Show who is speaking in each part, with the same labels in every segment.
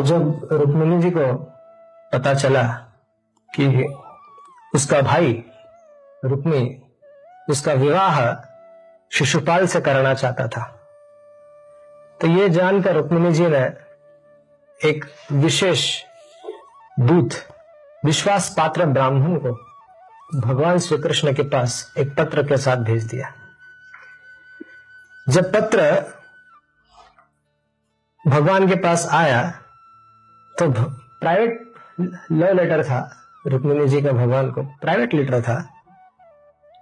Speaker 1: तो जब रुक्मिणी जी को पता चला कि उसका भाई रुक्मी, उसका विवाह शिशुपाल से करना चाहता था तो ये जानकर रुक्मिणी जी ने एक विशेष दूत, विश्वास पात्र ब्राह्मण को भगवान श्री कृष्ण के पास एक पत्र के साथ भेज दिया। जब पत्र भगवान के पास आया तो प्राइवेट लव लेटर था, रुक्मिणी जी का भगवान को। प्राइवेट लेटर था।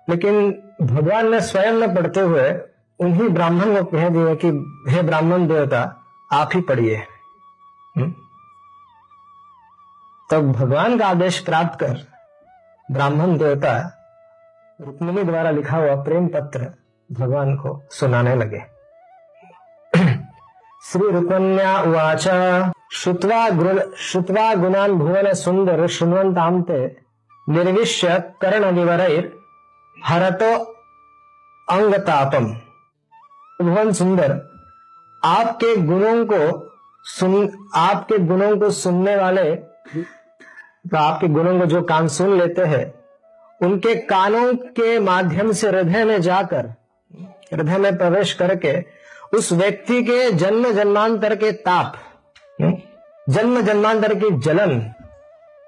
Speaker 1: लेकिन भगवान ने स्वयं में पढ़ते हुए उन्हीं ब्राह्मण को कह दिया कि, हे ब्राह्मण देवता, आप ही पढ़िए। हम्म? तब भगवान का आदेश प्राप्त कर ब्राह्मण देवता रुक्मिणी द्वारा लिखा हुआ प्रेम पत्र भगवान को सुनाने लगे। श्री रुकन्या उवाच। श्रुत्वा श्रुत्वा गुणान भुवन सुंदर शृण्वन्तांते निर्विश्य कर्ण विवरैर हरतो अंगतापम। भुवन सुंदर आपके गुणों को सुन आपके गुणों को सुनने वाले तो आपके गुणों को जो कान सुन लेते हैं, उनके कानों के माध्यम से हृदय में जाकर, हृदय में प्रवेश करके, उस व्यक्ति के जन्म जन्मांतर के ताप जन्म जन्मांतर की जलन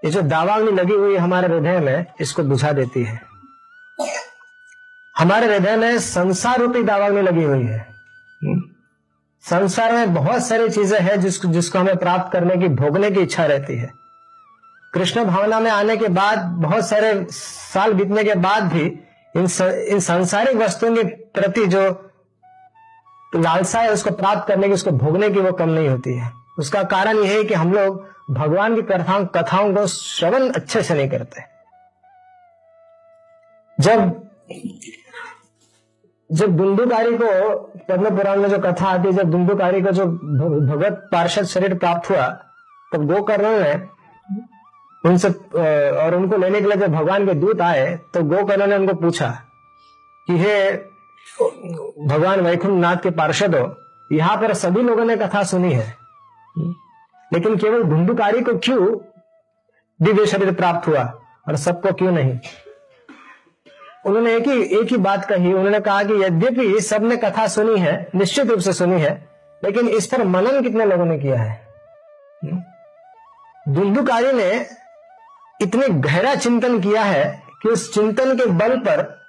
Speaker 1: ये जो दावाग्नि लगी हुई हमारे हृदय में इसको बुझा देती है। हमारे हृदय में संसार रूपी दावाग्नि लगी हुई है। हम्म, संसार में बहुत सारी चीज़ें हैं जिसको जिसको हमें प्राप्त करने की भोगने की इच्छा रहती है। कृष्ण भावना में आने के बाद बहुत सारे साल बीतने के बाद भी इन स, इन सांसारिक वस्तुओं के प्रति जो लालसा है उसको प्राप्त करने की उसको भोगने की वो कम नहीं होती है। उसका कारण यह है कि हम लोग भगवान की कथाओं कथाओं को श्रवण अच्छे से नहीं करते। जब जब दुंदुकारी को, पद्म पुराण में जो कथा आती है, जब दुंदुकारी को जो भगवत पार्षद शरीर प्राप्त हुआ, तब गोकर्ण ने उनसे और उनको लेने के लिए जब भगवान के दूत आए तो गोकर्ण ने उनको पूछा कि, हे, भगवान वैकुंठ नाथ के पार्षद हो यहाँ पर सभी लोगों ने कथा सुनी है। लेकिन केवल धुंधुकारी को क्यों दिव्य शरीर प्राप्त हुआ और सबको क्यों नहीं? उन्होंने एक ही एक ही बात कही। उन्होंने कहा कि यद्यपि सबने कथा सुनी है, निश्चित रूप से सुनी है, लेकिन इस पर मनन कितने लोगों ने किया है? धुंधुकारी ने इतने गहरा चिंतन किया है कि उस चिंतन के बल पर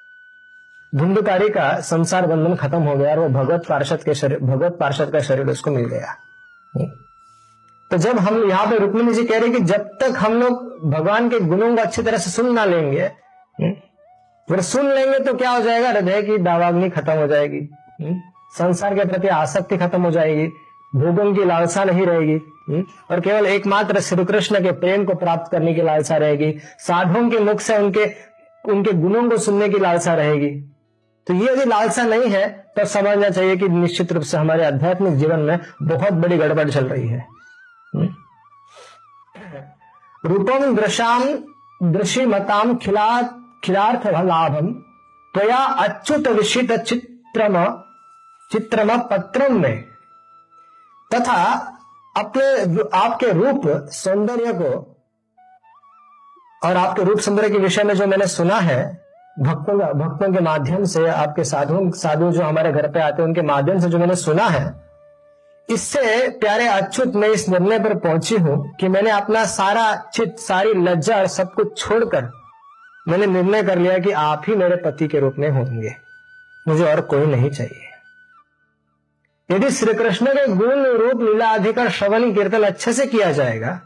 Speaker 1: धुंधकारी का संसार बंधन खत्म हो गया और वो भगवत पार्षद के शरीर, भगवत पार्षद का शरीर उसको मिल गया। तो जब हम यहाँ पे रुक्मिणी जी कह रहे हैं कि जब तक हम लोग भगवान के गुणों को अच्छी तरह से सुन ना लेंगे फिर सुन लेंगे तो क्या हो जाएगा हृदय की दावाग्नि खत्म हो जाएगी संसार के प्रति आसक्ति खत्म हो जाएगी, भोगों की लालसा नहीं रहेगी और केवल एकमात्र श्री कृष्ण के प्रेम को प्राप्त करने की लालसा रहेगी, साधुओं के मुख से उनके उनके गुणों को सुनने की लालसा रहेगी तो ये यदि लालसा नहीं है तो समझना चाहिए कि निश्चित रूप से हमारे आध्यात्मिक जीवन में बहुत बड़ी गड़बड़ चल रही है हम्म। रूपम दृशाम दृषि मताम खिला खिलार्थ लाभम त्वया अच्युत विशित चित्रम चित्रम पत्रम में। तथा अपने आपके रूप सौंदर्य को और आपके रूप सौंदर्य के विषय में जो मैंने सुना है, भक्तों भक्तों के माध्यम से, आपके साधु साधु जो हमारे घर पे आते हैं, उनके माध्यम से जो मैंने सुना है इससे प्यारे अच्युत मैं इस निर्णय पर पहुँची हूँ कि मैंने अपना सारा चित सारी लज्जा और सब कुछ छोड़कर मैंने निर्णय कर लिया कि आप ही मेरे पति के रूप में होंगे। मुझे और कोई नहीं चाहिए। यदि श्री कृष्ण के गुण रूप, लीला अधिकार श्रवण, कीर्तन अच्छे से किया जाएगा,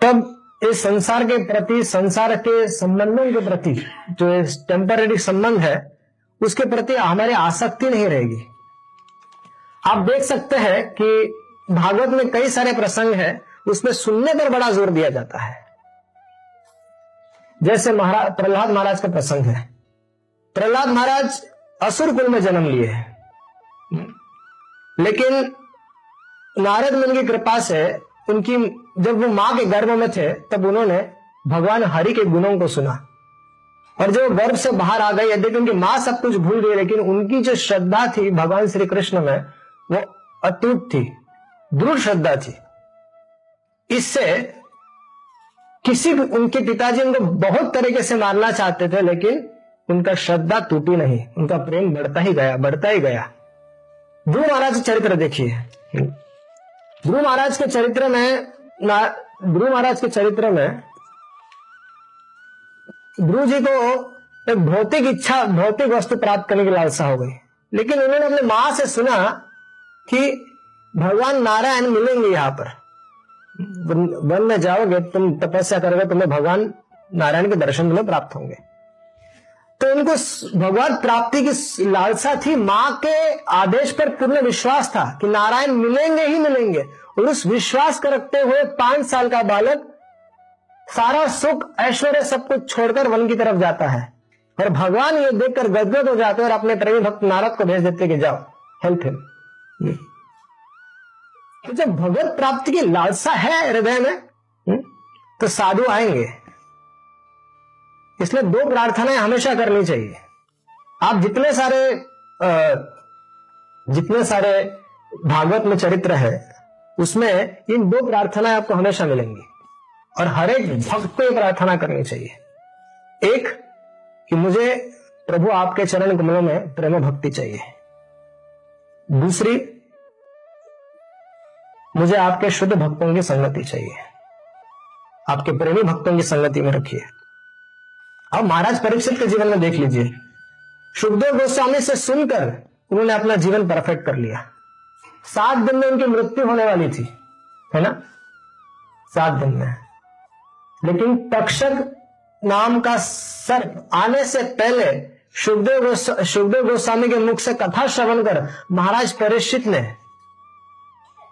Speaker 1: तब इस संसार के प्रति, संसार के संबंधों के प्रति जो टेम्पररी संबंध है, उसके प्रति हमारी आसक्ति नहीं रहेगी। आप देख सकते हैं कि भागवत में कई सारे प्रसंग हैं, उसमें सुनने पर बड़ा ज़ोर दिया जाता है। जैसे महाराज प्रहलाद महाराज का प्रसंग है। प्रहलाद महाराज असुर कुल में जन्म लिए हैं। लेकिन नारद मुनि की कृपा से उनकी, जब वो माँ के गर्भ में थे, तब उन्होंने भगवान हरि के गुणों को सुना। और जब गर्भ से बाहर आ गई यद्यपि उनकी माँ सब कुछ भूल गई, लेकिन उनकी जो श्रद्धा थी भगवान श्री कृष्ण में वो अटूट थी, दृढ़ श्रद्धा थी। इससे किसी भी, उनके पिताजी उनको बहुत तरीके से मारना चाहते थे, लेकिन उनका श्रद्धा टूटी नहीं, उनका प्रेम बढ़ता ही गया, बढ़ता ही गया। ध्रुव महाराज चरित्र देखिए। ध्रुव महाराज के चरित्र में ध्रुव महाराज के चरित्र में ध्रुव जी को एक भौतिक इच्छा, भौतिक वस्तु प्राप्त करने की लालसा हो गई। लेकिन उन्होंने अपने माँ से सुना कि भगवान नारायण मिलेंगे यहाँ पर। वन में जाओगे, तुम तपस्या करोगे, तुम्हें भगवान नारायण के दर्शन तुम्हें प्राप्त होंगे। तो इनको भगवत प्राप्ति की लालसा थी, माँ के आदेश पर पूर्ण विश्वास था कि नारायण मिलेंगे ही मिलेंगे। और उस विश्वास को रखते हुए पाँच साल का बालक सारा सुख, ऐश्वर्य सब कुछ छोड़कर वन की तरफ़ जाता है। और भगवान ये देखकर गदगद हो जाते हैं और अपने प्रेमी भक्त नारद को भेज देते कि जाओ, हेल्प हिम। तो जब भगवत प्राप्ति की लालसा है हृदय में हम्म, तो साधु आएँगे। इसलिए दो प्रार्थनाएँ हमेशा करनी चाहिए। आप जितने सारे जितने सारे भागवत में चरित्र है उसमें इन दो प्रार्थनाएँ आपको हमेशा मिलेंगी। और हर एक भक्त को प्रार्थना करनी चाहिए। एक कि मुझे प्रभु आपके चरण कमलों में प्रेम भक्ति चाहिए। दूसरी, मुझे आपके शुद्ध भक्तों की संगति चाहिए। आपके प्रेमी भक्तों की संगति में रखिए। अब महाराज परीक्षित के जीवन में देख लीजिए। सुखदेव गोस्वामी से सुनकर उन्होंने अपना जीवन परफेक्ट कर लिया। सात दिन में उनकी मृत्यु होने वाली थी, है ना? सात दिन में। लेकिन तक्षक नाम का सर्प आने से पहले सुखदेव सुखदेव गोस्वामी के मुख से कथा श्रवण कर महाराज परीक्षित ने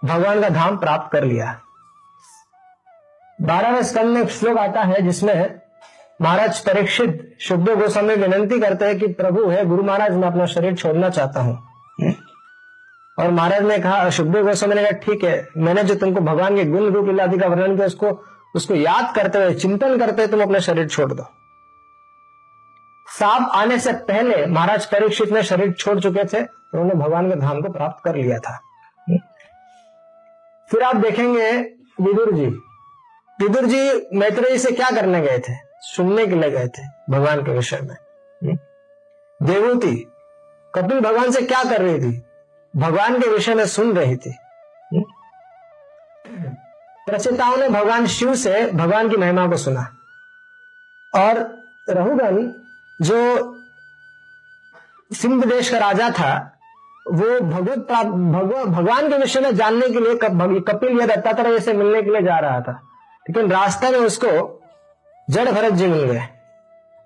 Speaker 1: भगवान का धाम प्राप्त कर लिया। बारहवें स्कंद में एक श्लोक आता है जिसमें महाराज परीक्षित शुभदेव गोस्वामी विनंती करते हैं कि प्रभु, है गुरु महाराज, मैं अपना शरीर छोड़ना चाहता हूँ। और महाराज ने कहा, सुखदेव गोस्वामी ने कहा, ठीक है, मैंने जो तुमको भगवान के गुण रूप इलादि का वर्णन किया, उसको उसको याद करते हुए, चिंतन करते हुए तुम अपना शरीर छोड़ दो। सांप आने से पहले महाराज परीक्षित ने शरीर छोड़ चुके थे, उन्होंने भगवान के धाम को प्राप्त कर लिया था। फिर आप देखेंगे विदुर जी। विदुर जी मैत्रेयी से क्या करने गए थे? सुनने के लिए गए थे भगवान के विषय में? देवूति, कपिल भगवान से क्या कर रही थी? भगवान के विषय में सुन रही थी? प्रचेताओं ने भगवान शिव से भगवान की महिमा को सुना। और रहुगन जो सिंध देश का राजा था, वो भगवत भगवान के विषय में जानने के लिए कपिल या दत्तात्रेय से मिलने के लिए जा रहा था। लेकिन रास्ते में उसको जड़ भरत जी मिल गए।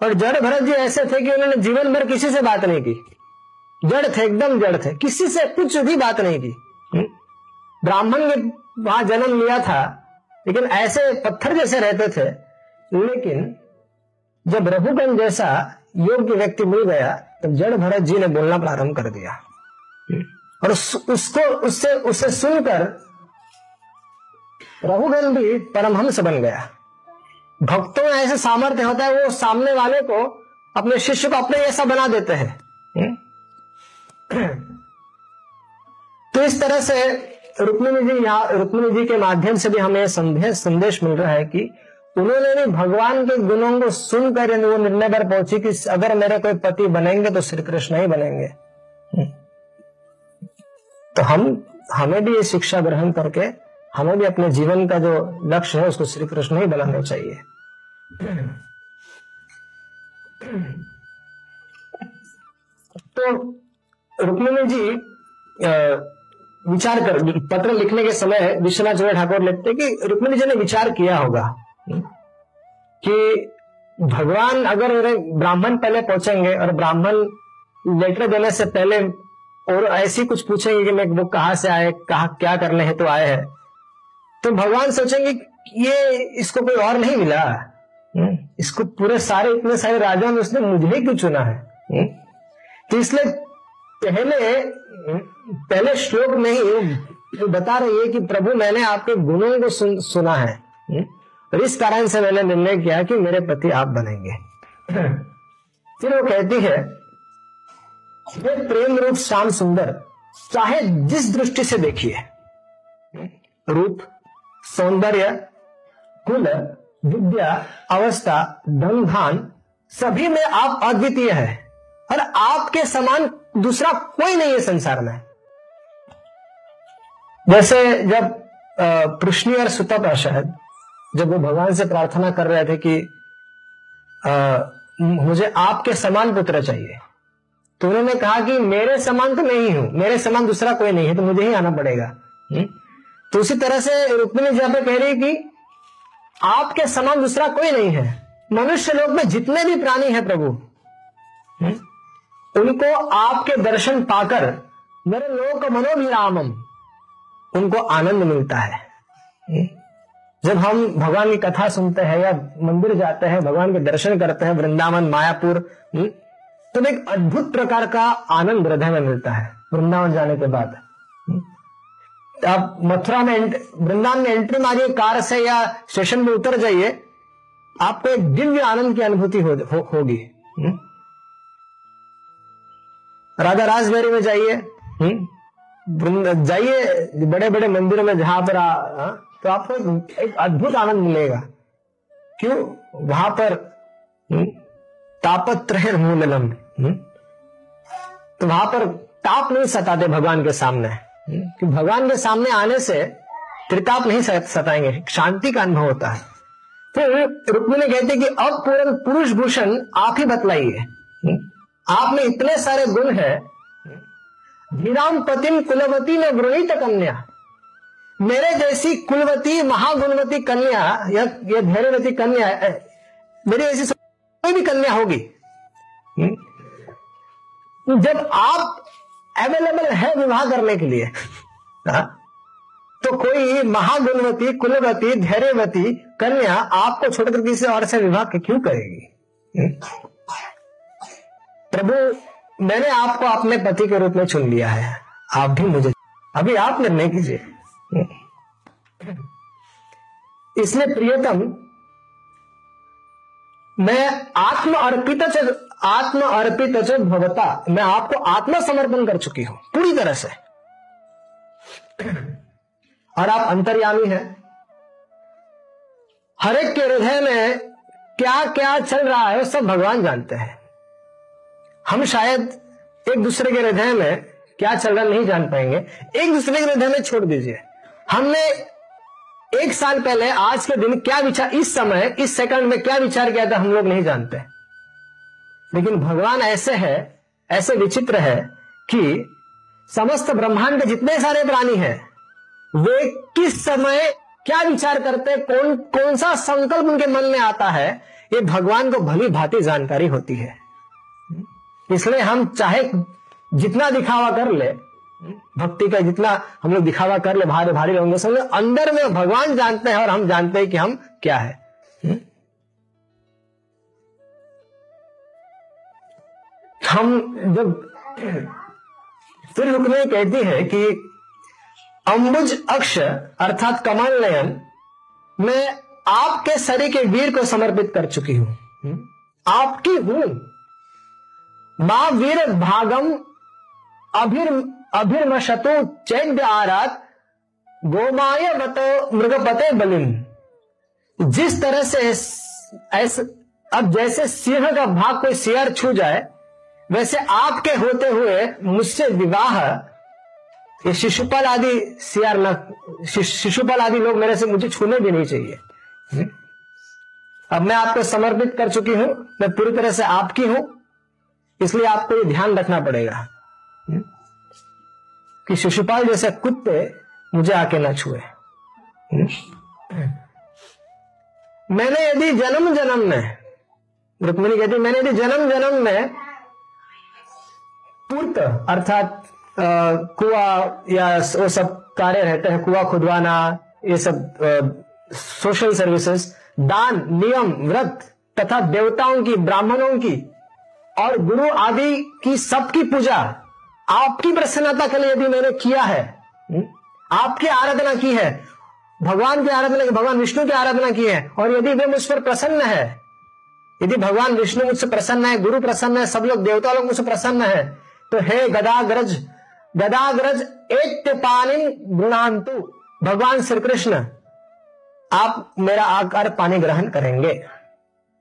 Speaker 1: और जड़ भरत जी ऐसे थे कि उन्होंने जीवन भर किसी से बात नहीं की। जड़ थे, एकदम जड़ थे। किसी से कुछ भी बात नहीं की। हम्म? ब्राह्मण ने वहाँ जन्म लिया था, लेकिन ऐसे पत्थर जैसे रहते थे। लेकिन जब रघुगंज जैसा योग्य व्यक्ति मिल गया तब जड़ भरत जी ने बोलना प्रारंभ कर दिया? और उस, उसको उससे उसे सुनकर रघुगन भी परमहंस बन गया भक्तों में ऐसे सामर्थ्य होता है वो सामने वाले को अपने शिष्य को अपने जैसा बना देते हैं? तो इस तरह से रुक्मिणी जी यहाँ रुक्मिणी जी के माध्यम से भी हमें संदेश संदेश मिल रहा है कि उन्होंने भी भगवान के गुणों को सुनकर वो निर्णय पर पहुँची कि अगर मेरे कोई पति बनेंगे तो श्री कृष्ण ही बनेंगे। तो हम, हमें भी ये शिक्षा ग्रहण करके, हमें भी अपने जीवन का जो लक्ष्य है उसको श्री कृष्ण ही बनाना चाहिए तो रुक्मिणी जी विचार कर, पत्र लिखने के समय विश्वनाथ चंद्र ठाकुर लिखते कि रुक्मिणी जी ने विचार किया होगा कि भगवान अगर ब्राह्मण पहले पहुँचेंगे और ब्राह्मण लेटर देने से पहले और ऐसी कुछ पूछेंगे कि मैं वो कहा से आए कहा क्या करने हेतु तो आए हैं तो भगवान सोचेंगे ये इसको कोई और नहीं मिला। हम्म, इसको पूरे सारे इतने सारे राजाओं में उसने मुझे ही क्यों चुना है? हम्म, तो इसलिए पहले पहले श्लोक में ही बता रही है कि प्रभु मैंने आपके गुणों को सुन, सुना है। हम्म, और इस कारण से मैंने निर्णय किया कि मेरे पति आप बनेंगे। फिर वो कहती है वे प्रेम रूप श्याम सुंदर चाहे जिस दृष्टि से देखिए रूप सौंदर्य कुल विद्या अवस्था धन धान सभी में आप अद्वितीय है और आपके समान दूसरा कोई नहीं है संसार में। जैसे जब प्रश्नी और सुता प्रसाद जब वो भगवान से प्रार्थना कर रहे थे कि आ, मुझे आपके समान पुत्र चाहिए तो उन्होंने कहा कि मेरे समान तो नहीं हूँ मेरे समान दूसरा कोई नहीं है तो मुझे ही आना पड़ेगा हुँ? तो उसी तरह से रुक्मिणी जहाँ पे कह रही कि आपके समान दूसरा कोई नहीं है मनुष्य लोक में जितने भी प्राणी हैं प्रभु हुँ? उनको आपके दर्शन पाकर मेरे लोक मनोभिरामम उनको आनंद मिलता है हुँ? हम्म? जब हम भगवान की कथा सुनते हैं या मंदिर जाते हैं भगवान के दर्शन करते हैं वृंदावन मायापुर तो एक अद्भुत प्रकार का आनंद हृदय में मिलता है वृंदावन जाने के बाद। आप मथुरा में वृंदावन में एंट्री मारिए कार से या स्टेशन में उतर जाइए आपको एक दिव्य आनंद की अनुभूति हो, हो, होगी। राधा राजबेरी में जाइए जाइए बड़े बड़े मंदिरों में जहाँ पर आ, तो आपको एक अद्भुत आनंद मिलेगा क्यों वहाँ पर तापत्र मूलम हम्म? तो वहाँ पर ताप नहीं सताते भगवान के सामने हम्म? कि भगवान के सामने आने से त्रिताप नहीं सताएँगे शांति का अनुभव होता है फिर रुक्मिणी कहते कि अब पूर्ण पुरुष भूषण आप ही बतलाइए हम्म? आप में इतने सारे गुण है धीराम पतिम कुलवती ने वृणित कन्या। मेरे जैसी कुलवती, महागुणवती कन्या, या धैर्यवती कन्या मेरी ऐसी कोई भी कन्या होगी। जब आप अवेलेबल है विवाह करने के लिए तो कोई महागुणवती, कुलवती धैर्यवती कन्या आपको छोड़कर किसी और से विवाह क्यों करेगी? हम्म? प्रभु मैंने आपको अपने पति के रूप में चुन लिया है। आप भी मुझे अभी आप निर्णय कीजिए। इसलिए प्रियतम, मैं आत्म अर्पित आत्म अर्पित भवता। मैं आपको आत्मसमर्पण कर चुकी हूँ, पूरी तरह से। और आप अंतर्यामी हैं। हर एक के हृदय में क्या क्या चल रहा है, सब भगवान जानते हैं। हम शायद एक दूसरे के हृदय में क्या चल रहा नहीं जान पाएँगे। एक दूसरे के हृदय में छोड़ दीजिए। हमने एक साल पहले आज के दिन क्या विचार, इस समय, इस सेकंड में क्या विचार किया था हम लोग नहीं जानते। लेकिन भगवान ऐसे है, ऐसे विचित्र है कि समस्त ब्रह्मांड के जितने सारे प्राणी हैं, वे किस समय क्या विचार करते कौन कौन सा संकल्प उनके मन में आता है, ये भगवान को भली भांति जानकारी होती है। इसलिए हम चाहे जितना दिखावा कर ले, भक्ति का जितना हम लोग दिखावा कर ले, भारी भारी रहेंगे अंदर में भगवान जानते हैं और हम जानते हैं कि हम क्या है? हम जब फिर रुकने कहती है कि अंबुज अक्ष अर्थात कमल नयन, मैं आपके शरीर के वीर को समर्पित कर चुकी हूँ? आपकी हूँ माँ वीर भागम अभिर अभिर्मशतो चैद्य आरात गोमाय बतो मृगपते बलिम जिस तरह से ऐसे अब जैसे सिंह का भाग कोई शेयर छू जाए, वैसे आपके होते हुए मुझसे विवाह। ये शिशुपाल आदि सियार न शिशुपाल आदि लोग मेरे से मुझे छूने भी नहीं चाहिए। हम्म? अब मैं आपको समर्पित कर चुकी हूँ, मैं पूरी तरह से आपकी हूँ। इसलिए आपको ये ध्यान रखना पड़ेगा हम्म? कि शिशुपाल जैसे कुत्ते मुझे आके ना छुए हम्म? मैंने यदि जन्म जन्म में, रुक्मिणी कहती मैंने यदि जन्म जन्म में पूर्त, अर्थात कुआ या वो सब कार्य रहते हैं, कुआ, खुदवाना, ये सब सोशल सर्विसेज़ दान, नियम, व्रत तथा देवताओं की, ब्राह्मणों की और गुरु आदि की सबकी पूजा आपकी प्रसन्नता के लिए यदि मैंने किया है। हम्म, आपकी आराधना की है। भगवान की आराधना की भगवान विष्णु की आराधना की है। और यदि वे मुझ पर प्रसन्न है यदि भगवान विष्णु मुझसे प्रसन्न है गुरु प्रसन्न है सब लोग देवता लोग मुझसे प्रसन्न है तो हे गदाग्रज गदाग्रज एक पानी गुणांतु। भगवान श्री कृष्ण आप मेरा आकार पानी ग्रहण करेंगे।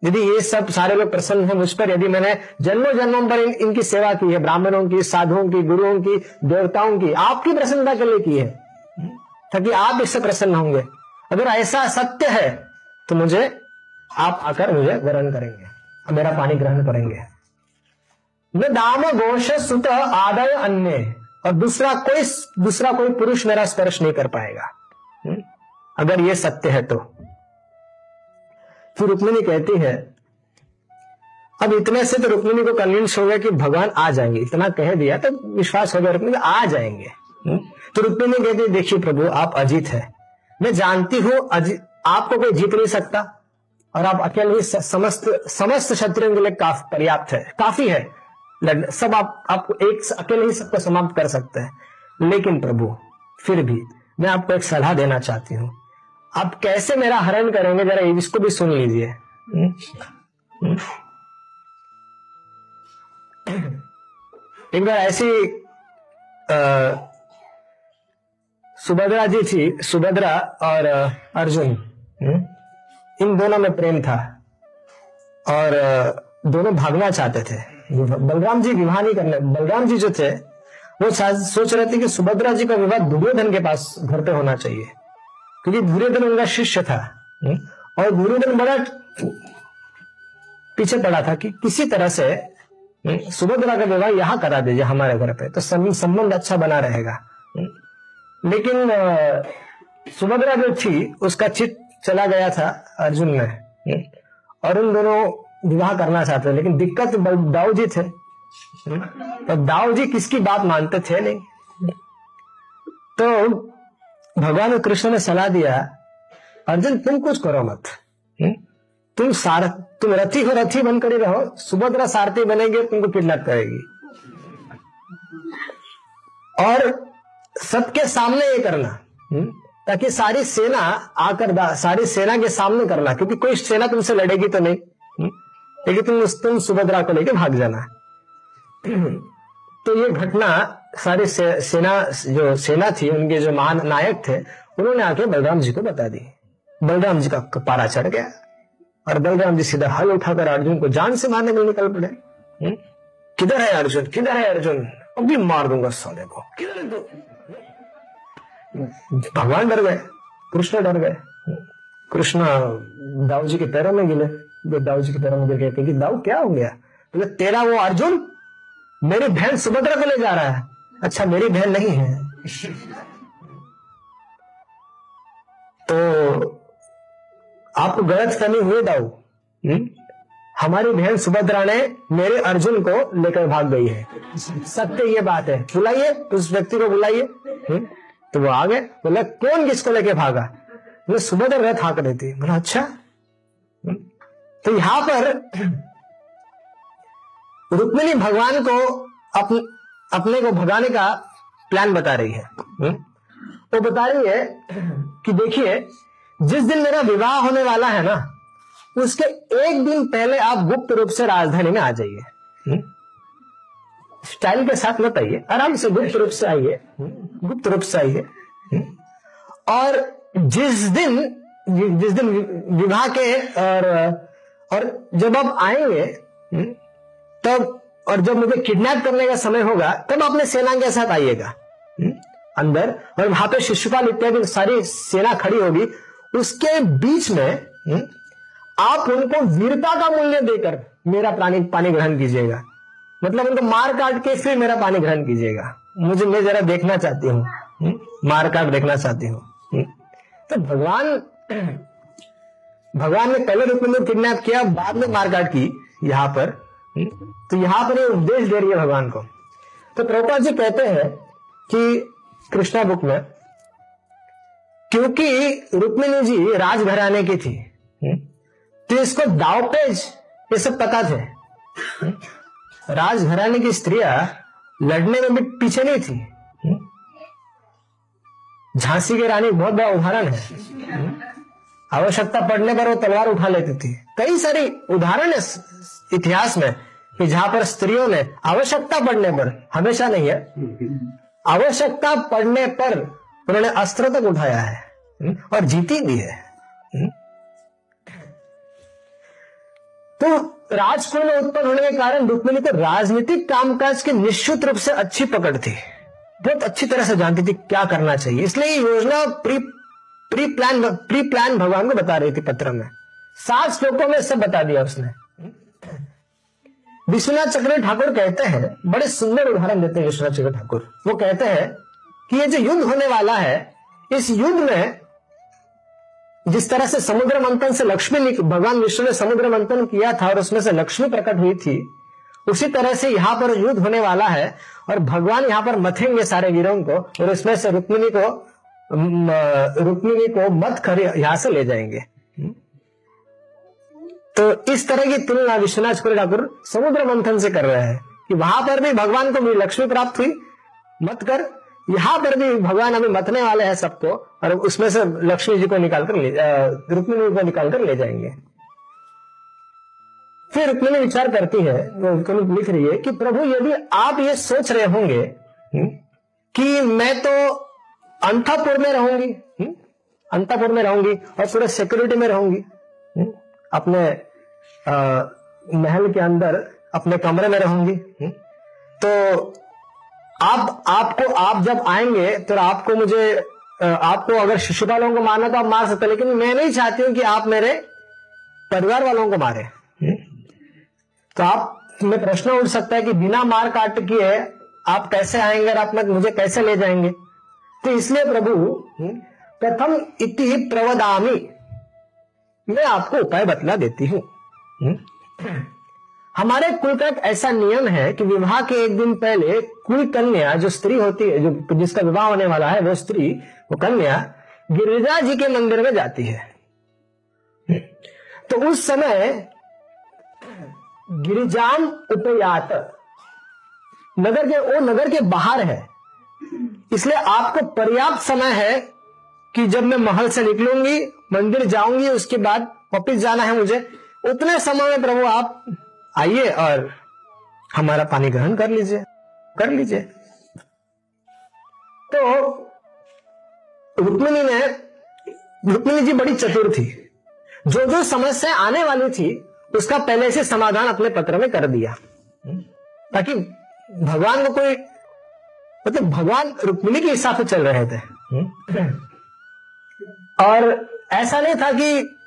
Speaker 1: यदि ये सब सारे लोग प्रसन्न हैं मुझ पर यदि मैंने जन्मों जन्मों पर इन, इनकी सेवा की है ब्राह्मणों की साधुओं की गुरुओं की देवताओं की आपकी प्रसन्नता के लिए की है ताकि आप इससे प्रसन्न होंगे। अगर ऐसा सत्य है तो मुझे आप आकर मुझे ग्रहण करेंगे मेरा पानी ग्रहण करेंगे। न दाम घोष सुत आदय अन्य और दूसरा कोई दूसरा कोई पुरुष मेरा स्पर्श नहीं कर पाएगा। हम्म? अगर ये सत्य है तो। फिर रुक्मिणी कहती है, अब इतने से तो रुक्मिणी को कन्विंस हो गया कि भगवान आ जाएँगे। इतना कह दिया तो विश्वास हो गया रुक्मिणी आ जाएँगे? तो रुक्मिणी कहती देखिए प्रभु, आप अजीत है। मैं जानती हूँ आपको कोई जीत नहीं सकता। और आप अकेले ही समस्त समस्त क्षत्रियों के लिए काफ़ी, पर्याप्त है। काफ़ी है। सब आप, आपको एक अकेले ही सबको समाप्त कर सकते हैं। लेकिन प्रभु, फिर भी मैं आपको एक सलाह देना चाहती हूँ। आप कैसे मेरा हरण करेंगे? जरा इसको भी सुन लीजिए? एक बार ऐसी सुभद्रा जी थी, सुभद्रा और अर्जुन। हम्म? इन दोनों में प्रेम था। और दोनों भागना चाहते थे। बलराम जी विवाह नहीं करने बलराम जी जो थे, वो सोच रहे थे कि सुभद्रा जी का विवाह दुर्योधन के पास घर पे होना चाहिए। क्योंकि दुर्योधन उनका शिष्य था हम्म? और दुर्योधन बड़ा पीछे पड़ा था कि किसी तरह से हम्म, सुभद्रा का विवाह यहाँ करा दीजिए हमारे घर पे तो संबंध अच्छा बना रहेगा हम्म? लेकिन सुभद्रा जो थी उसका चित चला गया था अर्जुन में और उन दोनों विवाह करना चाहते थे लेकिन दिक्कत दाऊ जी थे तो दाऊ जी किसकी बात मानते थे नहीं तो भगवान कृष्ण ने सलाह दिया अर्जुन तुम कुछ करो मत। तुम सार तुम रथी हो रथी बनकर ही रहो सुभद्रा सारथी बनेंगे तुमको किडनैप करेगी। और सबके सामने ये करना ताकि सारी सेना आकर सारी सेना के सामने करना क्योंकि कोई सेना तुमसे लड़ेगी तो नहीं। लेकिन तुम तुम सुभद्रा को लेकर भाग जाना। तो ये घटना सारी से, सेना जो सेना थी उनके जो महान नायक थे उन्होंने आके बलराम जी को बता दी। बलराम जी का पारा चढ़ गया और बलराम जी सीधा हल उठाकर अर्जुन को जान से मारने के लिए निकल पड़े। हम्म? किधर है अर्जुन? किधर है अर्जुन? अभी मार दूँगा सोने को। किधर है भगवान डर गए कृष्ण डर गए। कृष्ण दाऊ जी के पैरों में गिले जो दाऊ जी के पैरों में गिर गए कि दाऊ क्या हो गया? बोले तेरा वो अर्जुन मेरी बहन सुभद्रा को ले जा रहा है। अच्छा मेरी बहन नहीं है तो आपको गलत फहमी हुई दाऊ हम्म? हमारी बहन सुभद्रा ने मेरे अर्जुन को लेकर भाग गई है सत्य ये बात है बुलाइए, उस व्यक्ति को बुलाइए हम्म? तो वो आ गए बोले, कौन किसको लेके भागा बोले, सुभद्रा रथ हाक देती बोला अच्छा हम्म? तो यहाँ पर रुक्मिणी भगवान को अपने अपने को भगाने का प्लान बता रही है हम्म? वो बता रही है कि देखिए, जिस दिन मेरा विवाह होने वाला है ना, उसके एक दिन पहले आप गुप्त रूप से राजधानी में आ जाइए हम्म? स्टाइल के साथ मत आइए, आराम से गुप्त रूप से आइए हम्म? गुप्त रूप से आइए और जिस दिन जिस दिन विवाह के, और और जब आप आएँगे तब और जब मुझे किडनैप करने का समय होगा तब अपने सेना के साथ आइएगा। हम्म? अंदर और वहाँ पे शिशुपाल इत्यादि सारी सेना खड़ी होगी। उसके बीच में हम्म, आप उनको वीरता का मूल्य देकर मेरा पानी पानी ग्रहण कीजिएगा। मतलब उनको मार काट के फिर मेरा पानी ग्रहण कीजिएगा। मुझे मैं जरा देखना चाहती हूँ। हम्म, मार काट देखना चाहती हूँ। तो भगवान भगवान ने पहले रूप में किडनैप किया बाद में मार काट की यहाँ पर। तो यहाँ पर उपदेश दे रही है भगवान को। तो प्रभुपाद जी कहते हैं कि कृष्णा बुक में, क्योंकि रुक्मिणी जी राजघराने की थी तो इसको दावपेज, ये सब पता थे। राजघराने की स्त्रियाँ लड़ने में भी पीछे नहीं थी। झांसी की रानी बहुत बड़ा उदाहरण है। आवश्यकता पड़ने पर वो तलवार उठा लेती थी। कई सारी उदाहरण है इतिहास में। कि जहाँ पर स्त्रियों ने आवश्यकता पड़ने पर हमेशा नहीं है आवश्यकता पड़ने पर उन्होंने अस्त्र तक उठाया है हम्म, और जीती भी है हम्म। तो राजकुल में उत्पन्न होने के कारण रुक्मिणी को राजनीतिक कामकाज की निश्चित रूप से अच्छी पकड़ थी। बहुत अच्छी तरह से जानती थी क्या करना चाहिए। इसलिए योजना pre pre plan pre plan भगवान को बता रही थी पत्र में। सात श्लोकों में सब बता दिया उसने। विश्वनाथ चक्र ठाकुर कहते हैं, बड़े सुंदर उदाहरण देते हैं विश्वनाथ चक्र ठाकुर। वो कहते हैं कि ये जो युद्ध होने वाला है, इस युद्ध में जिस तरह से समुद्र मंथन से लक्ष्मी भगवान विष्णु ने समुद्र मंथन किया था और उसमें से लक्ष्मी प्रकट हुई थी, उसी तरह से यहाँ पर युद्ध होने वाला है और भगवान यहाँ पर मथेंगे सारे वीरों को और उसमें से रुक्मिणी को रुक्मिणी को मत कर यहाँ से ले जाएँगे। तो इस तरह की तुलना विश्वनाथ ठाकुर समुद्र मंथन से कर रहे हैं कि वहाँ पर भी भगवान को भी लक्ष्मी प्राप्त हुई मत कर, यहाँ पर भी भगवान अभी मतने वाले हैं सबको और उसमें से लक्ष्मी जी को निकालकर ले रुक्मिणी को निकालकर ले जाएँगे फिर रुक्मिणी विचार करती है लिख रही है कि प्रभु, यदि आप ये सोच रहे होंगे कि मैं तो अंतापुर में रहूँगी हम्म? अंतापुर में रहूँगी और पूरे सिक्योरिटी में रहूँगी हम्म? अपने आ, महल के अंदर अपने कमरे में रहूँगी। हम्म? तो आप आपको आप जब आएँगे तो आपको मुझे आपको अगर शिशुपालों को मारना तो आप मार सकते लेकिन मैं नहीं चाहती हूँ कि आप मेरे परिवार वालों को मारे। तो आप में प्रश्न उठ सकता है कि बिना मार काट किए आप कैसे आएँगे और आप मुझे कैसे ले जाएँगे? तो इसलिए प्रभु हम्म, प्रथम इति प्रवदामी। मैं आपको उपाय बतला देती हूँ। हम्म। हमारे कुल का एक ऐसा नियम है कि विवाह के एक दिन पहले कुल कन्या, जो स्त्री होती है, जो जिसका विवाह होने वाला है, वो स्त्री, वो कन्या गिरिजा जी के मंदिर में जाती है हम्म। तो उस समय गिरिजाम उपयात, नगर के, वो नगर के बाहर है इसलिए आपको पर्याप्त समय है कि जब मैं महल से निकलूँगी, मंदिर जाऊँगी, उसके बाद वापिस जाना है मुझे उतने समय में प्रभु आप आइए और हमारा पानी ग्रहण कर लीजिए कर लीजिए। तो रुक्मिणी ने, रुक्मिणी जी बड़ी चतुर थी। जो जो समस्या आने वाली थी, उसका पहले से समाधान अपने पत्र में कर दिया। ताकि भगवान को कोई मतलब भगवान रुक्मिणी के हिसाब से चल रहे थे। और ऐसा नहीं था कि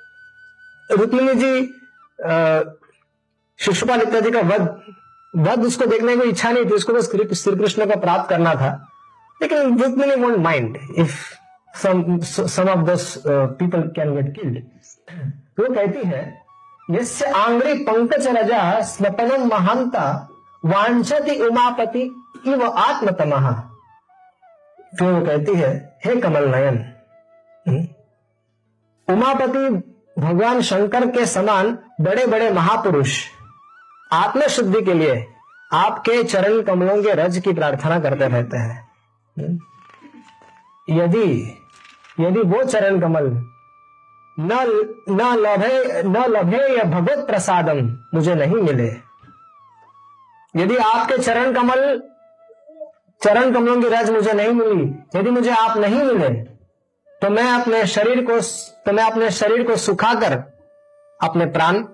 Speaker 1: रुक्मिणी जी शिशुपाल इत्यादि का वध वध उसको देखने की इच्छा नहीं थी उसको बस श्री कृष्ण का प्राप्त करना था। लेकिन with Rukmini won't mind if some of these people can get killed वो कहती है यस्य आंग्री पंकज रजा स्वपनम महानता वांछति उमापति इव आत्मतमह फिर वो कहती है हे कमल नयन हम्म, उमापति भगवान शंकर के समान बड़े बड़े महापुरुष। आत्म शुद्धि के लिए आपके चरण कमलों के रज की प्रार्थना करते रहते हैं। यदि यदि वो चरण कमल न न लभे न लभे या भगवत प्रसादम मुझे नहीं मिले। यदि आपके चरण कमल, चरण कमलों की रज मुझे नहीं मिली, यदि मुझे आप नहीं मिले तो मैं अपने शरीर को तो मैं अपने शरीर को सुखाकर अपने प्राण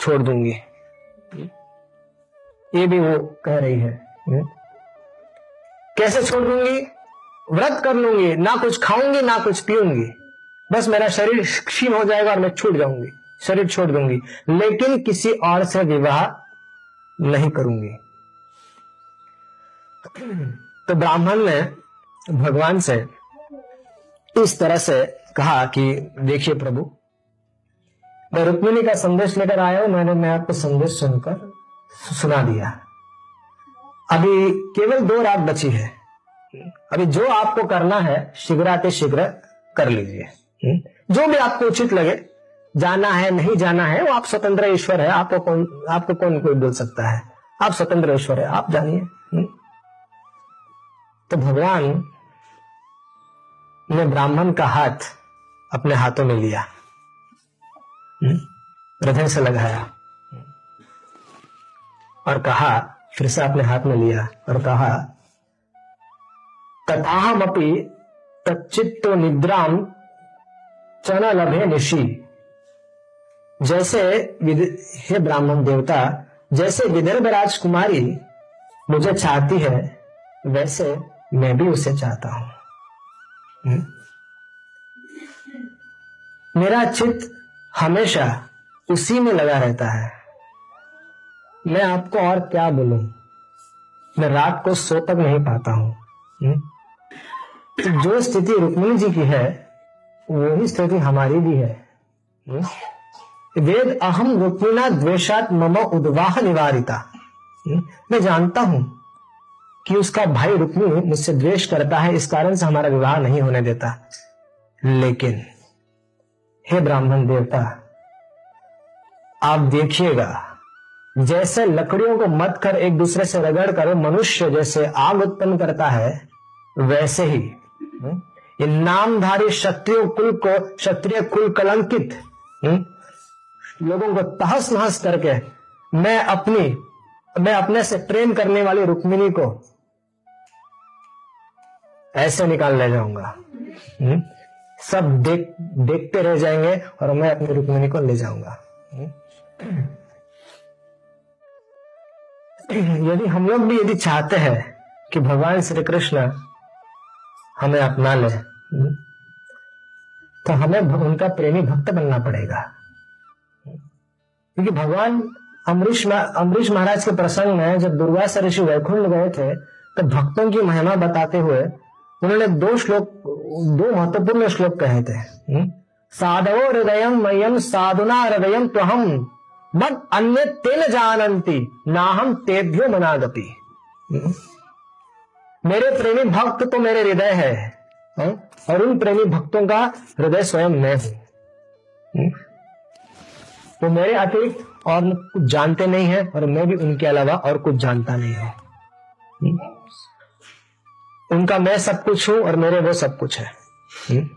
Speaker 1: छोड़ दूँगी। ये भी वो कह रही है। कैसे छोड़ दूँगी? व्रत कर लूँगी, ना कुछ खाऊँगी, ना कुछ पीऊँगी। बस मेरा शरीर क्षीण हो जाएगा और मैं छूट जाऊँगी, शरीर छोड़ दूँगी। लेकिन किसी और से विवाह नहीं करूँगी। तो ब्राह्मण ने भगवान से इस तरह से कहा कि देखिए प्रभु मैं रुक्मिणी का संदेश लेकर आया हूँ मैंने मैं आपको संदेश सुनकर सुना दिया। अभी केवल दो रात बची है। अभी जो आपको करना है शीघ्राते शीघ्र कर लीजिए। जो भी आपको उचित लगे जाना है नहीं जाना है वो आप स्वतंत्र ईश्वर है आपको कौन आपको कौन कोई बोल सकता है? आप स्वतंत्र ईश्वर है आप जानिए। तो भगवान ने ब्राह्मण का हाथ अपने हाथों में लिया। हृदय से लगाया। और कहा, फिर से अपने हाथ में लिया और कहा तथाहम अपनी तच्चित्तो निद्राम चना लभे निशी जैसे हे ब्राह्मण देवता, जैसे विदर्भ राजकुमारी मुझे चाहती है, वैसे मैं भी उसे चाहता हूँ। हम्म? मेरा चित्त हमेशा उसी में लगा रहता है मैं आपको और क्या बोलूँ मैं रात को सो तक नहीं पाता हूँ हम्म? तो जो स्थिति रुक्मिणी जी की है वही स्थिति हमारी भी है हम्म? वेद अहम रुक्मिणा द्वेशात मम उद्वाह निवारिता हम्म? मैं जानता हूँ कि उसका भाई रुक्मिणी मुझसे द्वेष करता है इस कारण से हमारा विवाह नहीं होने देता। लेकिन हे ब्राह्मण देवता आप देखिएगा जैसे लकड़ियों को मत कर एक दूसरे से रगड़ कर मनुष्य जैसे आग उत्पन्न करता है वैसे ही ये नामधारी क्षत्रिय कुल को क्षत्रिय कुल कलंकित हम्म, लोगों को तहस नहस करके मैं अपनी मैं अपने से प्रेम करने वाली रुक्मिणी को ऐसे निकाल ले जाऊँगा। हम्म, सब देख देखते रह जाएँगे और मैं अपनी रुक्मिणी को ले जाऊँगा। यदि हम लोग भी यदि चाहते हैं कि भगवान श्री कृष्ण हमें अपना ले तो हमें उनका प्रेमी भक्त बनना पड़ेगा। क्योंकि भगवान अमरीश अमरीश महाराज के प्रसंग में जब दुर्गा ऋषि वैकुंठ गए थे तो भक्तों की महिमा बताते हुए उन्होंने दो श्लोक दो महत्वपूर्ण श्लोक कहे थे हम्म? साधवो हृदय मयम साधुना हृदय तो हम बट अन्य तेन जानती ना हम तेभ्यो मनागपी हम्म? मेरे प्रेमी भक्त तो मेरे हृदय है हाँ? और उन प्रेमी भक्तों का हृदय स्वयं मैं हूँ हम्म? तो मेरे अतिरिक्त और कुछ जानते नहीं है और मैं भी उनके अलावा और कुछ जानता नहीं हूँ उनका मैं सब कुछ हूँ और मेरे वो सब कुछ है हम्म?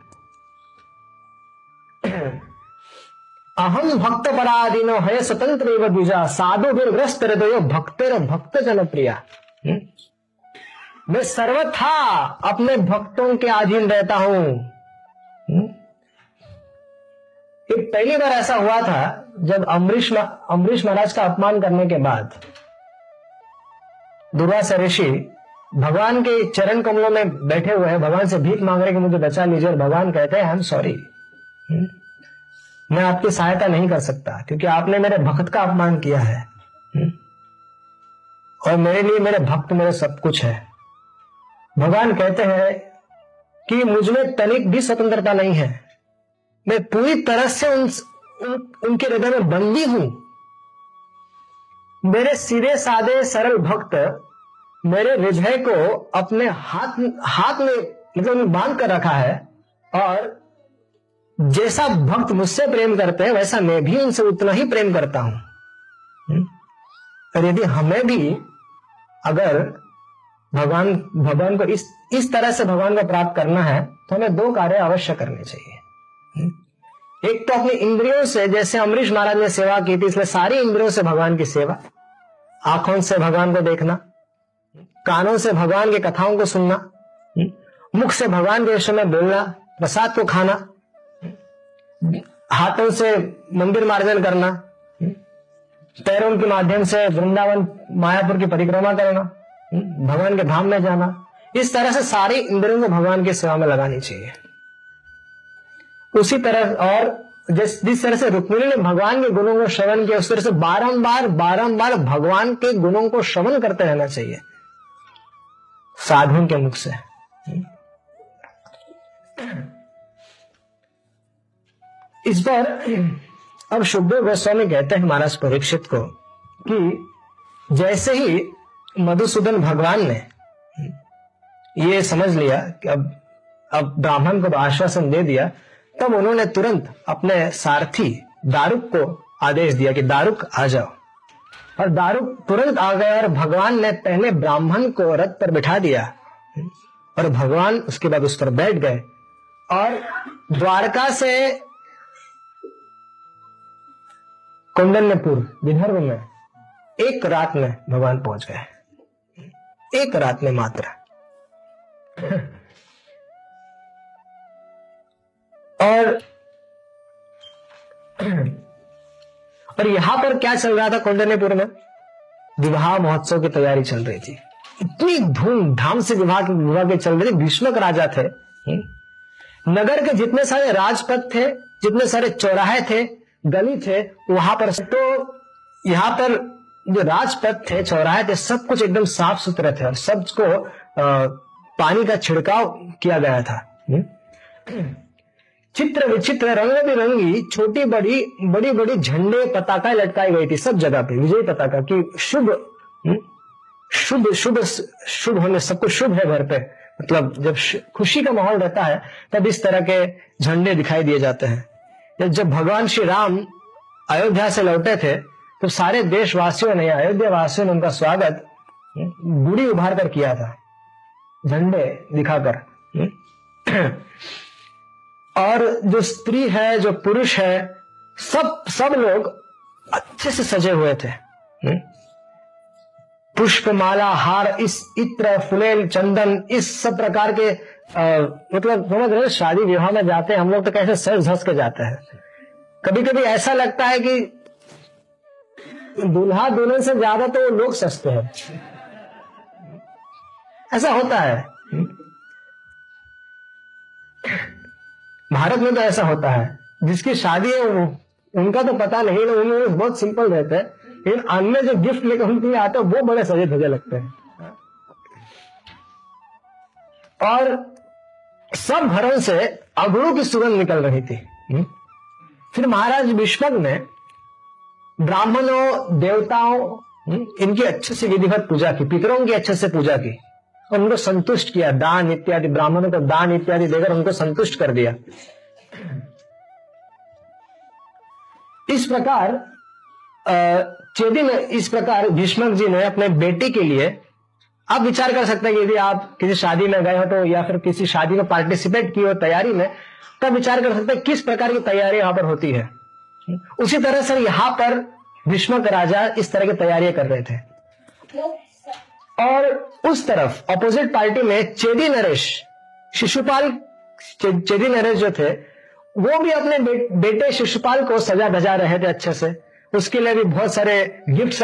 Speaker 1: अहम भक्त पराधीनो है स्वतंत्र द्विजा साधु ग्रस्त हृदय भक्त भक्त जन प्रिया हम्म? मैं सर्वथा अपने भक्तों के अधीन रहता हूँ हम्म? एक पहली बार ऐसा हुआ था, जब अमरीश अमरीश महाराज का अपमान करने के बाद दुर्वासा ऋषि भगवान के चरण कमलों में बैठे हुए हैं। भगवान से भीख मांग रहे कि मुझे बचा लीजिए और भगवान कहते हैं आई एम सॉरी मैं आपकी सहायता नहीं कर सकता क्योंकि आपने मेरे भक्त का अपमान किया है। हम्म? और मेरे लिए मेरे भक्त मेरे सब कुछ है। भगवान कहते हैं कि मुझमें तनिक भी स्वतंत्रता नहीं है। मैं पूरी तरह से उन, उन उनके हृदय में बंदी हूँ। मेरे सीधे सादे सरल भक्त मेरे हृदय को अपने हाथ हाथ में मतलब बाँध कर रखा है, और जैसा भक्त मुझसे प्रेम करते हैं, वैसा मैं भी उनसे उतना ही प्रेम करता हूँ हम्म? और यदि हमें भी अगर भगवान भगवान को इस इस तरह से भगवान को प्राप्त करना है तो हमें दो कार्य अवश्य करने चाहिए हम्म? एक तो अपनी इंद्रियों से, जैसे अमरीश महाराज ने सेवा की थी इसलिए सारी इंद्रियों से भगवान की सेवा, आँखों से भगवान को देखना कानों से भगवान की कथाओं को सुनना मुख से भगवान के विषय में बोलना प्रसाद को खाना हाथों से मंदिर मार्जन करना पैरों के माध्यम से वृंदावन मायापुर की परिक्रमा करना भगवान के धाम में जाना इस तरह से सारी इंद्रियों को भगवान की सेवा में लगानी चाहिए। उसी तरह और जिस जिस तरह से रुक्मिणी ने भगवान के गुणों को श्रवण किया उस तरह से बारंबार बारंबार भगवान के गुणों को श्रवण करते रहना चाहिए। साधु के मुख से। इस पर अब शुभदेव गोस्वामी कहते हैं महाराज परीक्षित को कि जैसे ही मधुसूदन भगवान ने ये समझ लिया कि अब अब ब्राह्मण को आश्वासन दे दिया, तब उन्होंने तुरंत अपने सारथी दारुक को आदेश दिया कि दारुक आ जाओ। और दारुक तुरंत आ गया और भगवान ने पहले ब्राह्मण को रथ पर बिठा दिया। और भगवान उसके बाद उस पर बैठ गए। और द्वारका से कौंडन्यपुर विदर्भ में एक रात में भगवान पहुँच गए। एक रात में मात्र। और और यहाँ पर क्या चल रहा था कौंडन्यपुर में? विवाह महोत्सव की तैयारी चल रही थी। इतनी धूमधाम से विवाह विवाह की चल रहे थी भीष्मक राजा थे। नगर के जितने सारे राजपथ थे, जितने सारे चौराहे थे, गली थे, वहाँ पर तो यहाँ पर जो राजपथ थे, चौराहे थे, सब कुछ एकदम साफ़ सुथरे थे और सबको पानी का छिड़काव किया गया था। चित्र विचित्र रंग बिरंगी छोटी, बड़ी बड़ी बड़ी झंडे, पताका लटकाई गई थी सब जगह पे, विजय पताका की शुभ शुभ शुभ शुभ होने, सब कुछ शुभ है घर पे। मतलब जब खुशी का माहौल रहता है, तब इस तरह के झंडे दिखाई दिए जाते हैं। जब भगवान श्री राम अयोध्या से लौटे थे तो सारे देशवासियों ने अयोध्या वासियों ने उनका स्वागत गुड़ी उभार कर किया था, झंडे दिखाकर और जो स्त्री है, जो पुरुष है, सब सब लोग अच्छे से सजे हुए थे। पुष्प माला हार, इस इत्र, फुलेल, चंदन, इस सब प्रकार के मतलब समझ रहे शादी विवाह में जाते हैं, हम लोग तो कैसे सज धस के जाते हैं। कभी कभी ऐसा लगता है कि दूल्हा दुल्हन से ज़्यादा तो लोग सस्ते हैं। ऐसा होता है। भारत में तो ऐसा होता है जिसकी शादी है वो उनका तो पता नहीं ना बहुत सिंपल रहते हैं। लेकिन अन्य जो गिफ्ट लेकर उनके लिए आते हैं वो बड़े सजे धजे लगते हैं। और सब घरों से अगड़ों की सुगंध निकल रही थी। हम्म? फिर महाराज विश्वक ने ब्राह्मणों देवताओं हम्म, इनकी अच्छे से विधिवत पूजा की पितरों की अच्छे से पूजा की। और उनको संतुष्ट किया, दान इत्यादि, ब्राह्मणों को दान इत्यादि देकर उनको संतुष्ट कर दिया। इस प्रकार चेदी में इस प्रकार भीष्मक जी ने अपने बेटे के लिए, आप विचार कर सकते हैं कि यदि आप किसी शादी में गए हो तो या फिर किसी शादी में पार्टिसिपेट की हो तैयारी में तब विचार कर सकते हैं किस प्रकार की तैयारी यहाँ पर होती है। उसी तरह से यहाँ पर भीष्मक राजा इस तरह की तैयारियाँ कर रहे थे। और उस तरफ़ अपोजिट पार्टी में चेदी नरेश शिशुपाल चे, चेदी नरेश जो थे वो भी अपने बे, बेटे शिशुपाल को सजा धजा रहे थे अच्छे से। उसके लिए भी बहुत सारे गिफ्ट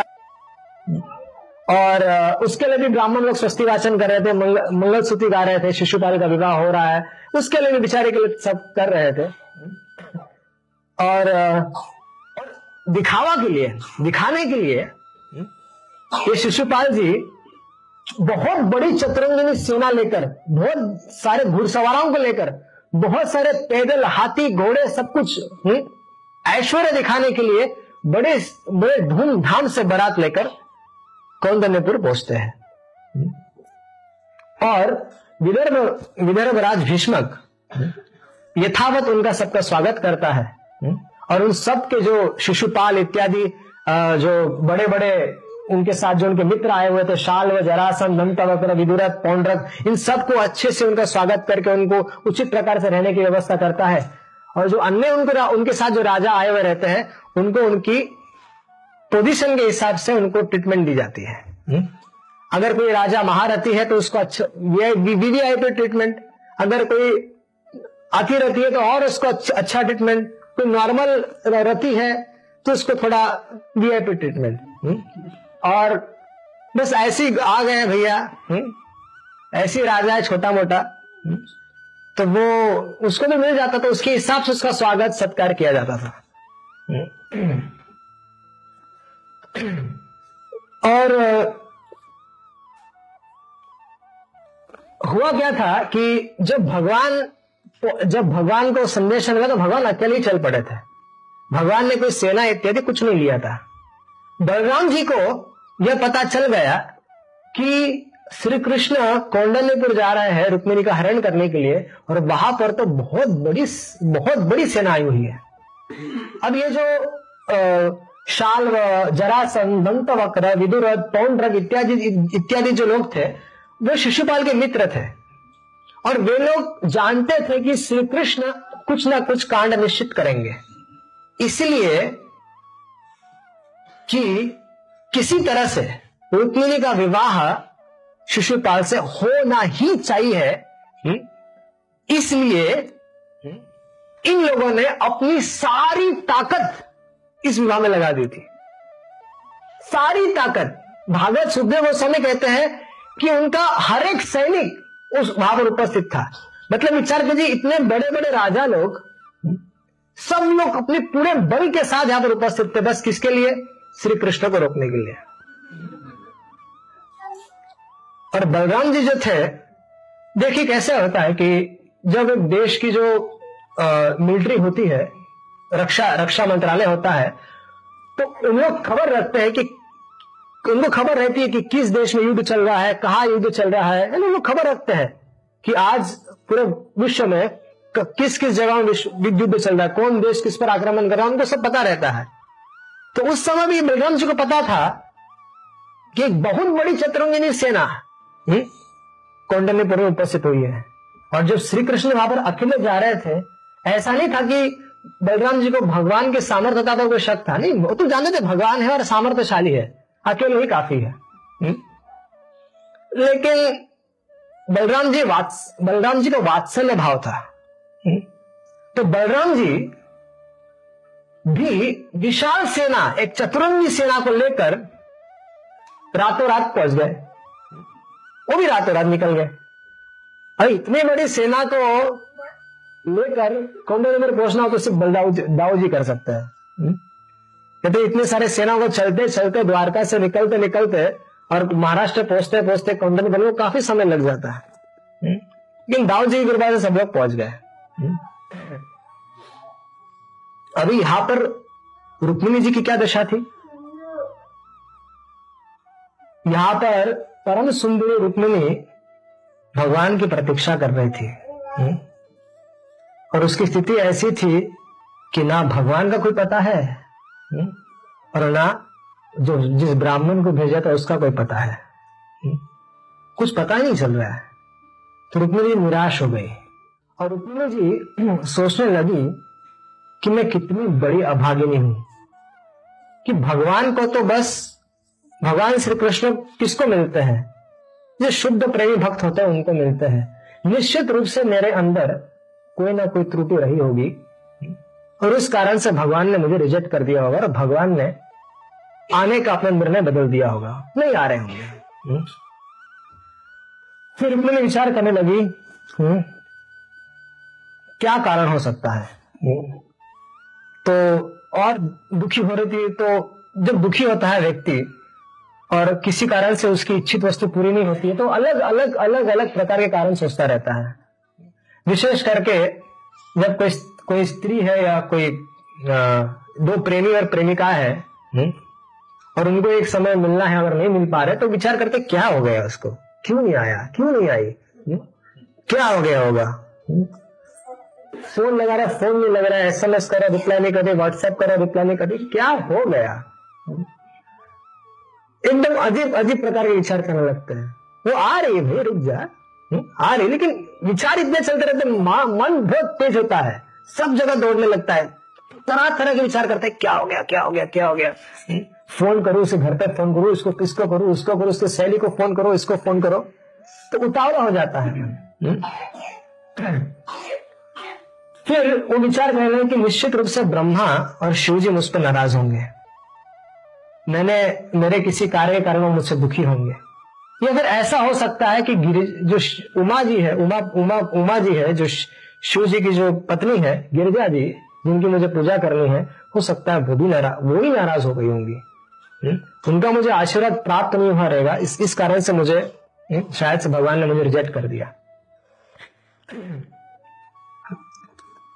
Speaker 1: और उसके लिए भी ब्राह्मण लोग स्वस्ति वाचन कर रहे थे मंगल सूत्री गा रहे थे शिशुपाल का विवाह हो रहा है। उसके लिए भी बेचारे के लिए सब कर रहे थे। और दिखावा के लिए दिखाने के लिए ये शिशुपाल जी बहुत बड़ी चतुरंगिनी सेना लेकर, बहुत सारे घुड़सवारों को लेकर, बहुत सारे पैदल, हाथी, घोड़े, सब कुछ ऐश्वर्य दिखाने के लिए बड़े बड़े धूमधाम से बारात लेकर कौंदन्यपुर पहुँचते हैं। और विदर्भ विदर्भ राज भीष्मक यथावत उनका सबका स्वागत करता है और उन सब के जो शिशुपाल इत्यादि जो बड़े बड़े उनके साथ जो उनके मित्र आए हुए थे शाल व जरासन दंतवक्र विदुरथ पौंड्रक इन सबको अच्छे से उनका स्वागत करके उनको उचित प्रकार से रहने की व्यवस्था करता है। और जो अन्य उनको उनके साथ जो राजा आए हुए रहते हैं उनको उनकी पोजीशन के हिसाब से उनको ट्रीटमेंट दी जाती है। हुँ? अगर कोई राजा महारथी है तो उसको अच्छा वीवीआईपी ट्रीटमेंट अगर कोई आती रहती है तो और उसको अच्छा ट्रीटमेंट कोई नॉर्मल रति है तो उसको थोड़ा वीआईपी ट्रीटमेंट और बस ऐसी आ गए भैया ऐसी राजा है छोटा मोटा तो वो, उसको भी मिल जाता था, उसके हिसाब से उसका स्वागत, सत्कार किया जाता था। और, हुआ क्या था कि जब भगवान जब भगवान को संदेश मिला तो भगवान अकेले ही चल पड़े थे। भगवान ने कोई सेना इत्यादि कुछ नहीं लिया था। बलराम जी को यह पता चल गया कि श्री कृष्ण कौंडल्यपुर जा रहे हैं रुक्मिणी का हरण करने के लिए और वहाँ पर तो बहुत बड़ी बहुत बड़ी सेना आई हुई है। अब ये जो शाल जरासन दंत वक्र, विदुर पौंड्रक इत्यादि इत्यादि जो लोग थे, वो शिशुपाल के मित्र थे। और वे लोग जानते थे कि श्री कृष्ण कुछ ना कुछ कांड निश्चित करेंगे। इसलिए कि किसी तरह से रुक्मिणी का विवाह शिशुपाल से होना ही चाहिए हम्म, इसलिए हम्म, इन लोगों ने अपनी सारी ताकत इस विवाह में लगा दी थी। सारी ताकत भागवत सुखदेव गोस्वामी कहते हैं कि उनका हर एक सैनिक उस वहाँ पर उपस्थित था। मतलब विचार कीजिए इतने बड़े बड़े राजा लोग सब लोग अपने पूरे बल के साथ यहाँ पर उपस्थित थे। बस किसके लिए? श्री कृष्ण को रोकने के लिए। और बलराम जी जो थे, देखिए कैसे होता है कि जब देश की जो मिलिट्री होती है, रक्षा रक्षा मंत्रालय होता है तो उन लोग खबर रखते हैं कि उनको खबर रहती है कि किस देश में युद्ध चल रहा है, कहा युद्ध चल रहा है, यानी लोग खबर रखते हैं कि आज पूरे विश्व में किस किस जगह युद्ध चल रहा है, कौन देश किस पर आक्रमण कर रहा है, उनको सब पता रहता है। तो उस समय भी बलराम जी को पता था कि एक बहुत बड़ी चतुरंगिनी सेना कौंडन्यपुर में उपस्थित हुई है और जब श्री कृष्ण वहाँ पर अकेले जा रहे थे, ऐसा नहीं था कि बलराम जी को भगवान के सामर्थ्य था तो कोई शक था, नहीं, वो तो जानते थे भगवान है और सामर्थ्यशाली है, अकेले ही काफ़ी है हुँ? लेकिन बलराम जी वात्स, बलराम जी का वात्सल्य भाव था हुँ? तो बलराम जी भी विशाल सेना, एक चतुरंगी सेना को लेकर रातों रात पहुँच गए। वो भी रातों रात निकल गए। अरे, इतनी बड़ी सेना को लेकर कौंडे नंबर पहुँचना तो सिर्फ़ बलदाऊ दाऊ जी कर सकते हैं? कहते इतने सारे सेना को चलते चलते द्वारका से निकलते निकलते और महाराष्ट्र पहुँचते पहुँचते कौंडन बल को काफ़ी समय लग जाता है। हम्म? लेकिन दाऊ जी की कृपा से सब लोग पहुँच गए। हम्म? अभी यहाँ पर रुक्मिणी जी की क्या दशा थी यहाँ पर परम सुंदरी रुक्मिणी भगवान की प्रतीक्षा कर रही थी हम्म? और उसकी स्थिति ऐसी थी कि ना भगवान का कोई पता है हम्म? और ना जो जिस ब्राह्मण को भेजा था उसका कोई पता है हम्म? कुछ पता ही नहीं चल रहा है तो रुक्मिणी निराश हो गई और रुक्मिणी जी सोचने लगी कि मैं कितनी बड़ी अभागिनी हूँ। कि भगवान को तो बस भगवान श्री कृष्ण किसको मिलते हैं? जो शुद्ध प्रेमी भक्त होते हैं उनको मिलते हैं। निश्चित रूप से मेरे अंदर कोई ना कोई त्रुटि रही होगी। और उस कारण से भगवान ने मुझे रिजेक्ट कर दिया होगा और भगवान ने आने का अपना निर्णय बदल दिया होगा। नहीं आ रहे होंगे। हम्म। फिर मैंने विचार करने लगी हम्म, क्या कारण हो सकता है? हम्म। तो और दुखी हो रही थी तो जब दुखी होता है व्यक्ति और किसी कारण से उसकी इच्छित वस्तु पूरी नहीं होती है तो अलग अलग अलग अलग प्रकार के कारण सोचता रहता है। विशेष करके जब कोई कोई स्त्री है या कोई दो प्रेमी और प्रेमिका है हम्म, और उनको एक समय मिलना है अगर नहीं मिल पा रहे तो विचार करते क्या हो गया उसको? क्यों नहीं आया? क्यों नहीं आई? हम्म, क्या हो गया होगा? हम्म, फ़ोन लगा रहा है, फ़ोन नहीं लग रहा है एसएमएस कर रहा रिप्लाई नहीं कर रही व्हाट्सएप कर रहा रिप्लाई नहीं कर रही। क्या हो गया? एकदम अजीब अजीब प्रकार के विचार करने लगते हैं। वो आ रही है भाई रुक जा। आ रही लेकिन विचार इतने चलते रहते मन बहुत तेज होता है। सब जगह दौड़ने लगता है। तरह तरह के विचार करते हैं, क्या हो गया, क्या हो गया, क्या हो गया? फ़ोन करो उसे घर पर फ़ोन करो इसको किसको करो, उसको करो, उसके सहेली को फ़ोन करो, इसको फ़ोन करो। तो उतावला हो जाता है। फिर वो विचार कर रहे हैं कि निश्चित रूप से ब्रह्मा और शिव जी मुझ पर नाराज़ होंगे। मैंने, मेरे किसी कार्य कारण मुझसे दुखी होंगे। या फिर ऐसा हो सकता है कि जो उमा जी है, उमा उमा उमा जी है, जो शिव जी की जो पत्नी है, गिरिजा जी, जिनकी मुझे पूजा करनी है, हो सकता है वो भी नाराज़ वो ही नाराज़ हो गई होंगी? उनका मुझे आशीर्वाद प्राप्त नहीं हुआ रहेगा। इस इस कारण से मुझे शायद से भगवान ने मुझे रिजेक्ट कर दिया।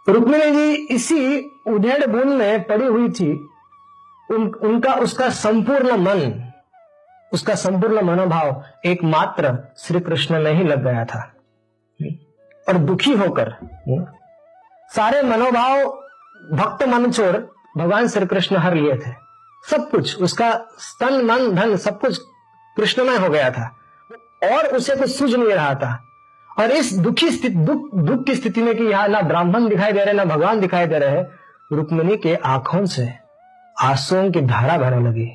Speaker 1: रुक्मिणी जी इसी उधेड़ बुन में पड़ी हुई थी। उन, उनका उसका संपूर्ण मन उसका संपूर्ण मनोभाव एकमात्र श्री कृष्ण में ही लग गया था। और दुखी होकर सारे मनोभाव भक्त मन छोड़ भगवान श्री कृष्ण हर लिए थे। सब कुछ उसका स्तन मन धन सब कुछ कृष्णमय हो गया था। और उसे कुछ सूझ नहीं रहा था। और इस दुखी स्थिति, दुख दुख की स्थिति में कि यहाँ ना ब्राह्मण दिखाई दे रहे, ना भगवान दिखाई दे रहे हैं रुक्मिणी के आँखों से आंसुओं की धारा बहने लगी।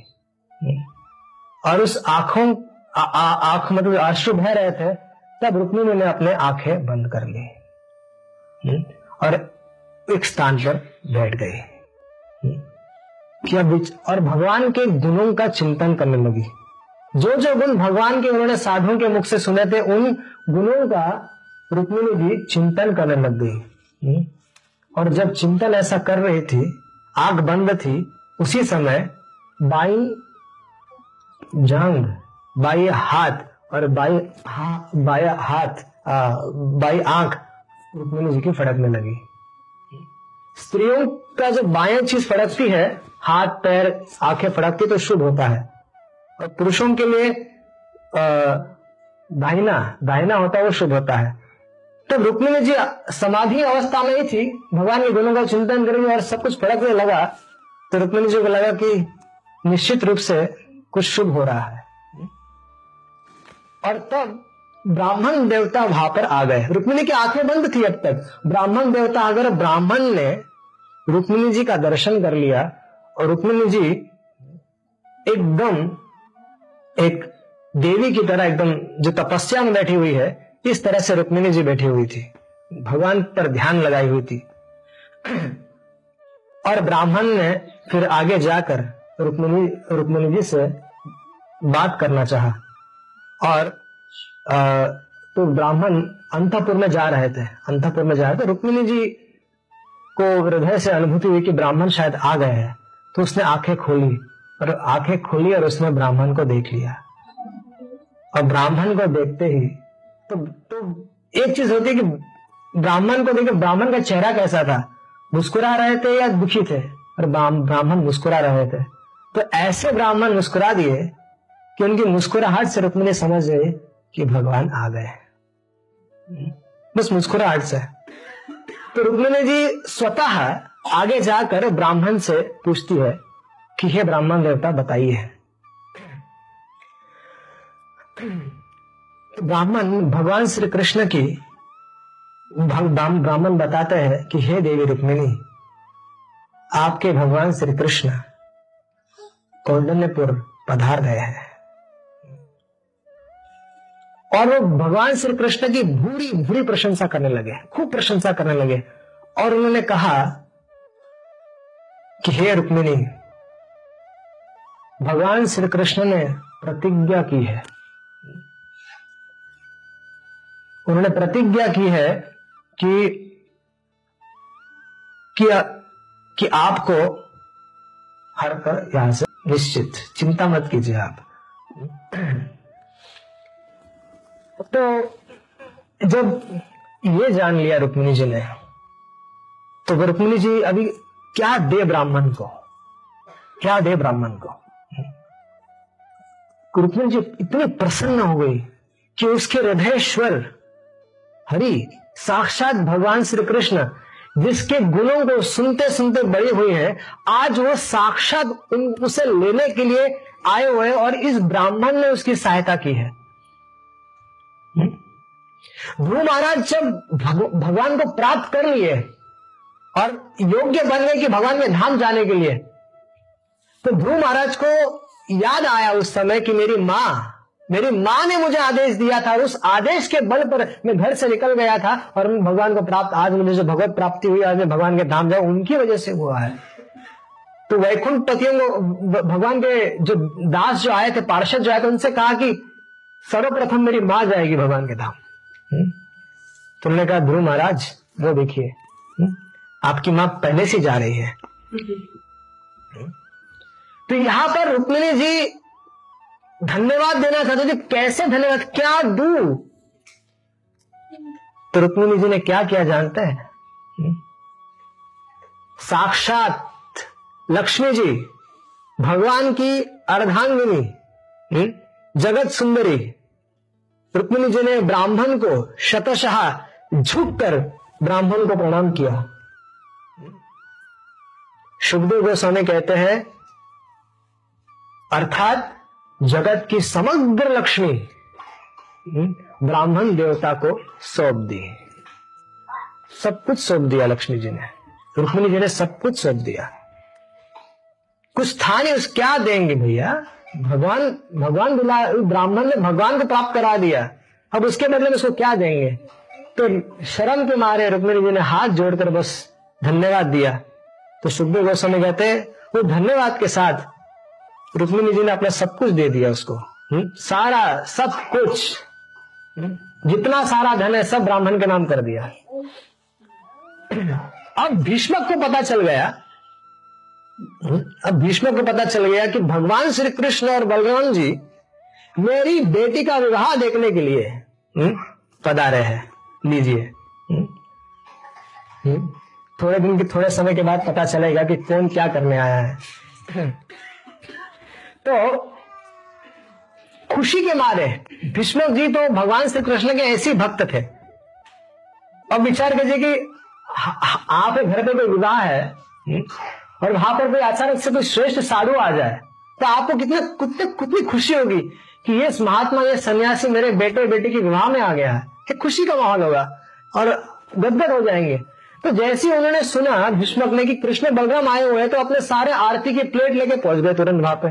Speaker 1: और उस आँखों आँख मतलब आँसू बह रहे थे, तब रुक्मिणी ने अपने आँखें बंद कर ली। और एक स्थान पर बैठ गई। क्या और भगवान के गुणों का चिंतन करने लगी। जो जो गुण भगवान के उन्होंने साधुओं के मुख से सुने थे उन गुणों का रुक्मिणी जी चिंतन करने लग गई हम्म, और जब चिंतन ऐसा कर रही थी आग बंद थी उसी समय बाई जांग बाई हाथ और बाई हा, बाया हाथ बाई आँख रुक्मिणी जी की फड़कने लगी। स्त्रियों का जो बाया चीज़ फड़कती है हाथ पैर आँखें फड़कती तो शुभ होता है। और पुरुषों के लिए दाहिना दाहिना होता है, वो शुभ होता है। तो रुक्मिणी जी, समाधि अवस्था में ही थी। भगवान के गुणों का चिंतन करेंगे और सब कुछ फड़कने लगा। तो रुक्मिणी जी को लगा कि निश्चित रूप से कुछ शुभ हो रहा है। और तब ब्राह्मण देवता वहाँ पर आ गए। रुक्मिणी की आँखें बंद थी अब तक। ब्राह्मण देवता अगर ब्राह्मण ने रुक्मिणी जी का दर्शन कर लिया और रुक्मिणी जी एकदम एक देवी की तरह एकदम जो तपस्या में बैठी हुई है इस तरह से रुक्मिणी जी बैठी हुई थी। भगवान पर ध्यान लगाई हुई थी। और ब्राह्मण ने फिर आगे जाकर रुक्मिणी रुक्मिणी जी से बात करना चाहा। और आ, तो ब्राह्मण अंतपुर में जा रहे थे। अंतपुर में जा रहे थे। रुक्मिणी जी को हृदय से अनुभूति हुई कि ब्राह्मण शायद आ गए हैं। तो उसने आँखें खोली। और आँखें खोली और उसने ब्राह्मण को देख लिया। और ब्राह्मण को देखते ही तो तो एक चीज़ होती है कि ब्राह्मण को देखे ब्राह्मण का चेहरा कैसा था? मुस्कुरा रहे थे या दुखी थे? और ब्राह्मण मुस्कुरा रहे थे। तो ऐसे ब्राह्मण मुस्कुरा दिए कि उनकी मुस्कुराहट से रुक्मिणी समझ गए कि भगवान आ गए। बस मुस्कुराहट से। तो रुक्मिणी जी स्वतः आगे जाकर ब्राह्मण से पूछती है कि हे ब्राह्मण देवता, बताइए। तो ब्राह्मण, भगवान श्री कृष्ण की ब्राह्मण बताते हैं कि हे देवी रुक्मिणी, आपके भगवान श्री कृष्ण कौंडन्यपुर पधार गए हैं। और वो भगवान श्री कृष्ण की भूरी भूरी प्रशंसा करने लगे, खूब प्रशंसा करने लगे। और उन्होंने कहा कि हे रुक्मिणी भगवान श्री कृष्ण ने प्रतिज्ञा की है। उन्होंने प्रतिज्ञा की है कि कि, कि आपको हर कर यहाँ से निश्चित चिंता मत कीजिए आप। तो जब ये जान लिया रुक्मिणी जी ने तो रुक्मिणी जी अभी क्या दे ब्राह्मण को? क्या दे ब्राह्मण को? रुक्मिणी जी इतनी प्रसन्न हो गई कि उसके हृदयश्वर हरि, साक्षात भगवान श्री कृष्ण जिसके गुणों को सुनते सुनते बड़ी हुई है, आज वो साक्षात उसे लेने के लिए आए हुए और इस ब्राह्मण ने उसकी सहायता की है। ध्रुव महाराज जब भगवान को प्राप्त कर लिए और योग्य बन गए कि, भगवान के धाम जाने के लिए तो ध्रुव महाराज को याद आया उस समय कि मेरी माँ मेरी माँ ने मुझे आदेश दिया था उस आदेश के बल पर मैं घर से निकल गया था और मैं भगवान को प्राप्त, आज मुझे जो भगवत प्राप्ति हुई, आज मैं भगवान के धाम जाऊँ, उनकी वजह से हुआ है तो वैकुंठ पतियों को भगवान के जो दास जो आए थे, पार्षद जो आए थे, उनसे कहा कि सर्वप्रथम मेरी माँ जाएगी भगवान के धाम हम्म? तुमने कहा ध्रुव महाराज, वो देखिए हम्म? आपकी माँ पहले से जा रही है तो यहाँ पर रुक्मिणी जी धन्यवाद देना चाहते थे कैसे धन्यवाद क्या दू तो रुक्मिणी जी ने क्या किया जानते हैं? साक्षात लक्ष्मी जी, भगवान की अर्धांगिनी हम्म? जगत सुंदरी, रुक्मिणी जी ने ब्राह्मण को शतशाह झुककर ब्राह्मण को प्रणाम किया सुखदेव गोस्वामी कहते हैं अर्थात जगत की समग्र लक्ष्मी हम्म, ब्राह्मण देवता को सौंप दी सब कुछ सौंप दिया लक्ष्मी जी ने। रुक्मिणी जी ने सब कुछ सौंप दिया। कुछ था नहीं उस क्या देंगे भैया? भगवान भगवान बुला ब्राह्मण ने भगवान को प्राप्त करा दिया। अब उसके बदले में उसको क्या देंगे? तो शर्म के मारे रुक्मिणी जी ने हाथ जोड़कर बस धन्यवाद दिया। तो सुखदेव गोस्वामी कहते वो धन्यवाद के साथ रुक्मिणी जी ने अपना सब कुछ दे दिया उसको। हुँ? सारा, सब कुछ। हुँ? जितना सारा धन है, सब ब्राह्मण के नाम कर दिया। अब भीष्मक को पता चल गया। अब भीष्मक को पता चल गया कि भगवान श्री कृष्ण और बलराम जी मेरी बेटी का विवाह देखने के लिए पधारे हैं। लीजिए। थोड़े दिन के, थोड़े समय के बाद पता चलेगा कि कौन क्या करने आया है। तो खुशी के मारे भीष्मक जी तो भगवान श्री कृष्ण के ऐसे भक्त थे। अब विचार कीजिए कि आप घर पे कोई विवाह है, और वहाँ पर कोई अचानक से कोई श्रेष्ठ साधु आ जाए तो आपको कितने कितने, कितनी खुशी होगी कि ये महात्मा ये सन्यासी मेरे बेटे बेटी के विवाह में आ गया है। एक खुशी का माहौल होगा, और गदगद हो जाएँगे। तो जैसे ही उन्होंने सुना भीष्मक ने कि कृष्ण बलराम आए हुए हैं तो अपने सारे आरती की प्लेट लेके पहुँच गए तुरंत वहाँ पे।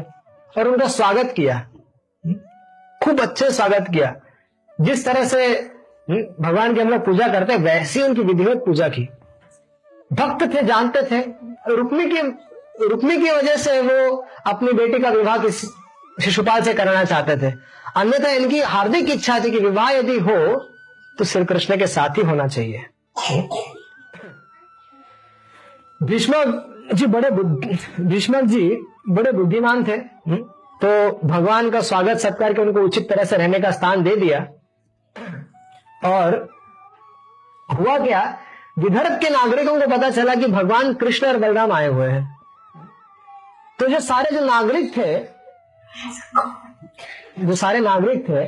Speaker 1: और उनका स्वागत किया। खूब अच्छे स्वागत किया। जिस तरह से भगवान की हम लोग पूजा करते वैसी उनकी विधिवत पूजा की। भक्त थे, जानते थे रुक्मी की रुक्मी की वजह से वो अपनी बेटी का विवाह किसी शिशुपाल से करना चाहते थे। अन्यथा इनकी हार्दिक इच्छा थी कि विवाह यदि हो तो श्री कृष्ण के साथ ही होना चाहिए। भीष्मक जी बड़े भीष्मक जी बड़े बुद्धिमान थे। तो भगवान का स्वागत सत्कार के उनको उचित तरह से रहने का स्थान दे दिया। और हुआ क्या? विदर्भ के नागरिकों को पता चला कि भगवान कृष्ण और बलराम आए हुए हैं। तो जो सारे जो नागरिक थे जो सारे नागरिक थे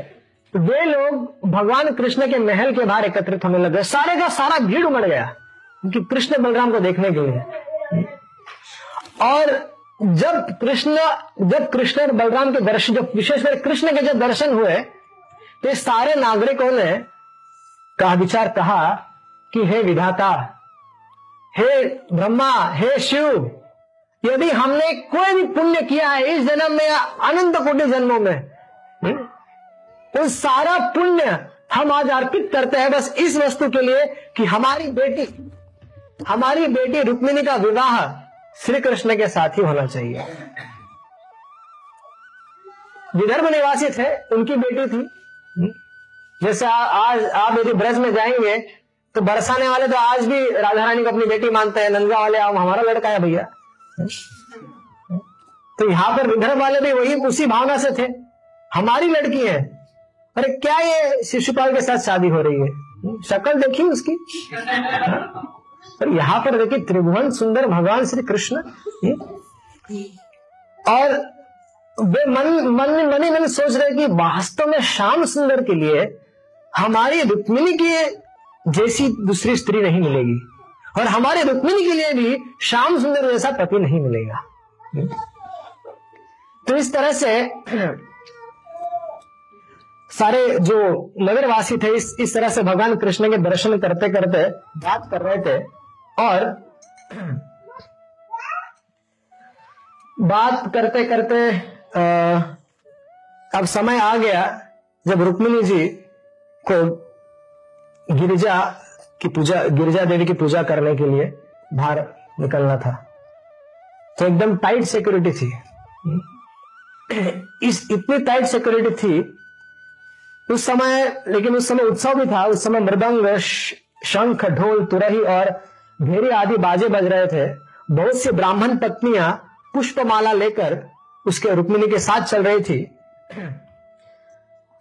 Speaker 1: वे लोग भगवान कृष्ण के महल के बाहर एकत्रित होने लगे। सारे का सारा भीड़ उमड़ गया कि कृष्ण बलराम को देखने के लिए। और जब कृष्ण जब कृष्ण और बलराम के दर्शन जब विशेषकर कृष्ण के जब दर्शन हुए तो सारे नागरिकों ने कहा विचार कहा कि हे विधाता हे ब्रह्मा हे शिव यदि हमने कोई भी पुण्य किया है इस जन्म में या अनंत कोटि जन्मों में हम्म, वो सारा पुण्य हम आज अर्पित करते हैं बस इस वस्तु के लिए कि हमारी बेटी हमारी बेटी रुक्मिणी का विवाह श्री कृष्ण के साथ ही होना चाहिए। विदर्भ निवासी थे, उनकी बेटी थी। जैसे आज आप यदि ब्रज में जाएँगे तो बरसाने वाले तो आज भी राधा रानी को अपनी बेटी मानते हैं नंदा वाले आप हमारा लड़का है भैया। तो यहाँ पर विदर्भ वाले भी वही उसी भावना से थे। हमारी लड़की है। अरे क्या ये शिशुपाल के साथ शादी हो रही है? शक्ल देखी उसकी? और यहाँ पर देखिए त्रिभुवन सुंदर भगवान श्री कृष्ण और वे मन मन मन मन सोच रहे कि वास्तव में श्याम सुंदर के लिए हमारी रुक्मिणी की जैसी दूसरी स्त्री नहीं मिलेगी। और हमारे रुक्मिणी के लिए भी श्याम सुंदर जैसा पति नहीं मिलेगा। तो इस तरह से सारे जो नगरवासी थे इस इस तरह से भगवान कृष्ण के दर्शन करते करते बात कर रहे थे और बात करते करते आ, अब समय आ गया जब रुक्मिणी जी को गिरिजा की पूजा गिरिजा देवी की पूजा करने के लिए बाहर निकलना था। तो एकदम टाइट सिक्योरिटी थी। इस इतनी टाइट सिक्योरिटी थी उस समय, लेकिन उस समय उत्सव भी था। उस समय मृदंग, शंख, ढोल, तुरही और घेरी आदि बाजे बज रहे थे। बहुत सी ब्राह्मण पत्नियाँ पुष्पमाला लेकर उसके रुक्मिणी के साथ चल रही थी।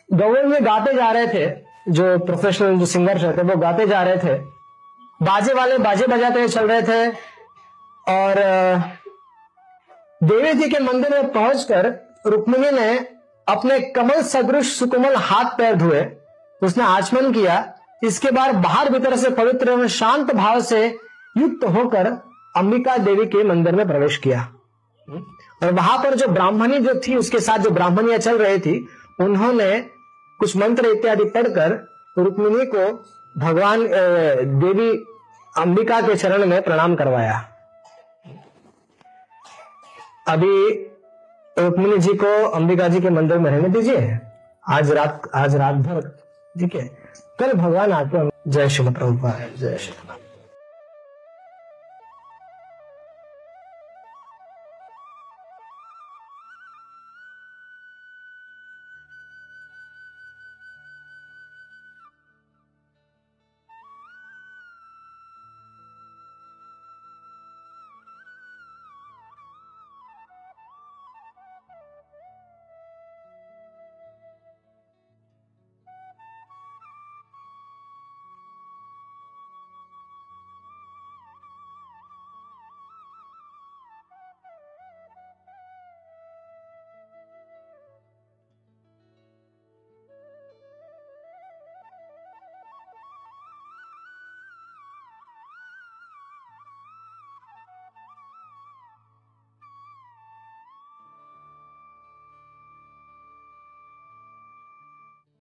Speaker 1: गौरव में गाते जा रहे थे, जो प्रोफेशनल जो सिंगर थे, वो गाते जा रहे थे। बाजे वाले बाजे बजाते हुए चल रहे थे और, देवी जी के मंदिर में पहुंचकर रुक्मिणी ने अपने कमल सदृश सुकोमल हाथ पैर धोए। उसने आचमन किया। इसके बाद बाहर भीतर से पवित्र एवं शांत भाव से युक्त होकर अंबिका देवी के मंदिर में प्रवेश किया। और वहाँ पर जो ब्राह्मणी जो थी, उसके साथ जो ब्राह्मणियाँ चल रही थी, उन्होंने कुछ मंत्र इत्यादि पढ़कर रुक्मिणी को भगवान देवी अंबिका के चरण में प्रणाम करवाया। अभी रुक्मिणी जी को अंबिका जी के मंदिर में रहने दीजिए। आज रात आज रात भर, ठीक है? कल भगवान आते जय श्री प्रभुपा जय श्री